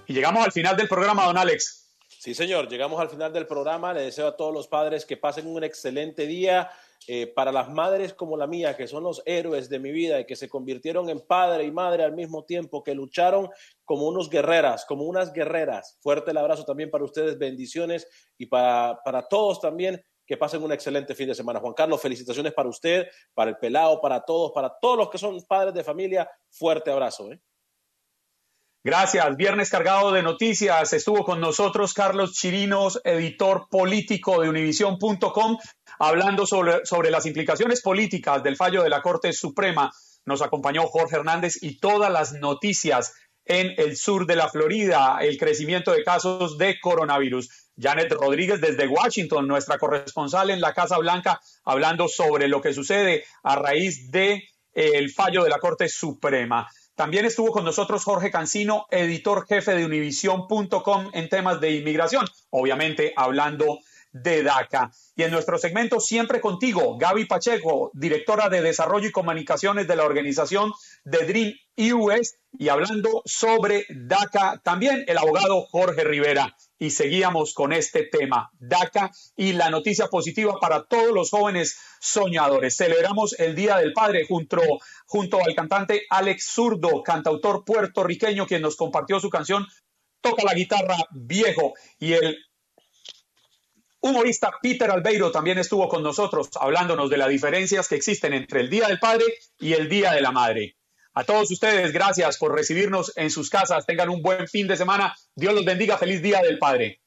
Y llegamos al final del programa, don Alex. Sí, señor, llegamos al final del programa. Le deseo a todos los padres que pasen un excelente día. Eh, para las madres como la mía, que son los héroes de mi vida y que se convirtieron en padre y madre al mismo tiempo, que lucharon como unos guerreras, como unas guerreras. Fuerte el abrazo también para ustedes, bendiciones y para, para todos también. Que pasen un excelente fin de semana. Juan Carlos, felicitaciones para usted, para el pelado, para todos, para todos los que son padres de familia. Fuerte abrazo. ¿eh? Gracias. Viernes cargado de noticias. Estuvo con nosotros Carlos Chirinos, editor político de univision.com, hablando sobre, las implicaciones políticas del fallo de la Corte Suprema. Nos acompañó Jorge Hernández y todas las noticias en el sur de la Florida, el crecimiento de casos de coronavirus. Janet Rodríguez desde Washington, nuestra corresponsal en la Casa Blanca, hablando sobre lo que sucede a raíz de el fallo de la Corte Suprema. También estuvo con nosotros Jorge Cancino, editor jefe de univision.com en temas de inmigración, obviamente hablando de DACA. Y en nuestro segmento Siempre Contigo, Gaby Pacheco, directora de Desarrollo y Comunicaciones de la organización de Dream US, y hablando sobre DACA, también el abogado Jorge Rivera. Y seguíamos con este tema, DACA y la noticia positiva para todos los jóvenes soñadores. Celebramos el Día del Padre junto, junto al cantante Alex Zurdo, cantautor puertorriqueño, quien nos compartió su canción Toca la guitarra viejo y el humorista Peter Albeiro también estuvo con nosotros hablándonos de las diferencias que existen entre el Día del Padre y el Día de la Madre. A todos ustedes, gracias por recibirnos en sus casas. Tengan un buen fin de semana. Dios los bendiga. Feliz Día del Padre.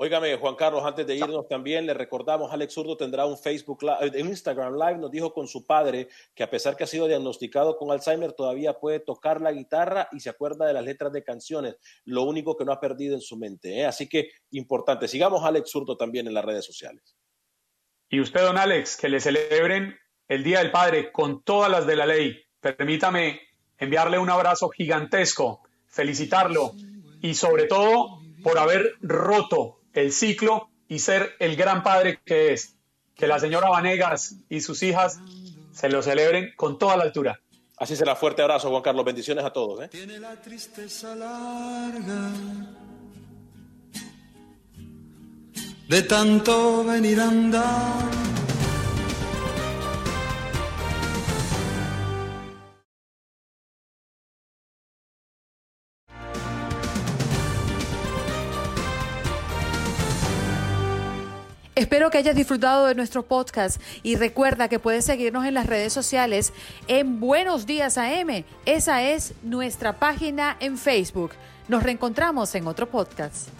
Óigame, Juan Carlos, antes de irnos también le recordamos, Alex Zurdo tendrá un Facebook Live, eh, un Instagram Live, nos dijo con su padre que a pesar que ha sido diagnosticado con Alzheimer, todavía puede tocar la guitarra y se acuerda de las letras de canciones, lo único que no ha perdido en su mente. ¿eh? Así que importante, sigamos a Alex Zurdo también en las redes sociales. Y usted, don Alex, que le celebren el Día del Padre con todas las de la ley. Permítame enviarle un abrazo gigantesco, felicitarlo y sobre todo por haber roto el ciclo y ser el gran padre que es. Que la señora Vanegas y sus hijas se lo celebren con toda la altura. Así será. Fuerte abrazo, Juan Carlos. Bendiciones a todos. ¿eh? Tiene la tristeza larga de tanto venir a andar. Espero que hayas disfrutado de nuestro podcast y recuerda que puedes seguirnos en las redes sociales en Buenos Días AM. Esa es nuestra página en Facebook. Nos reencontramos en otro podcast.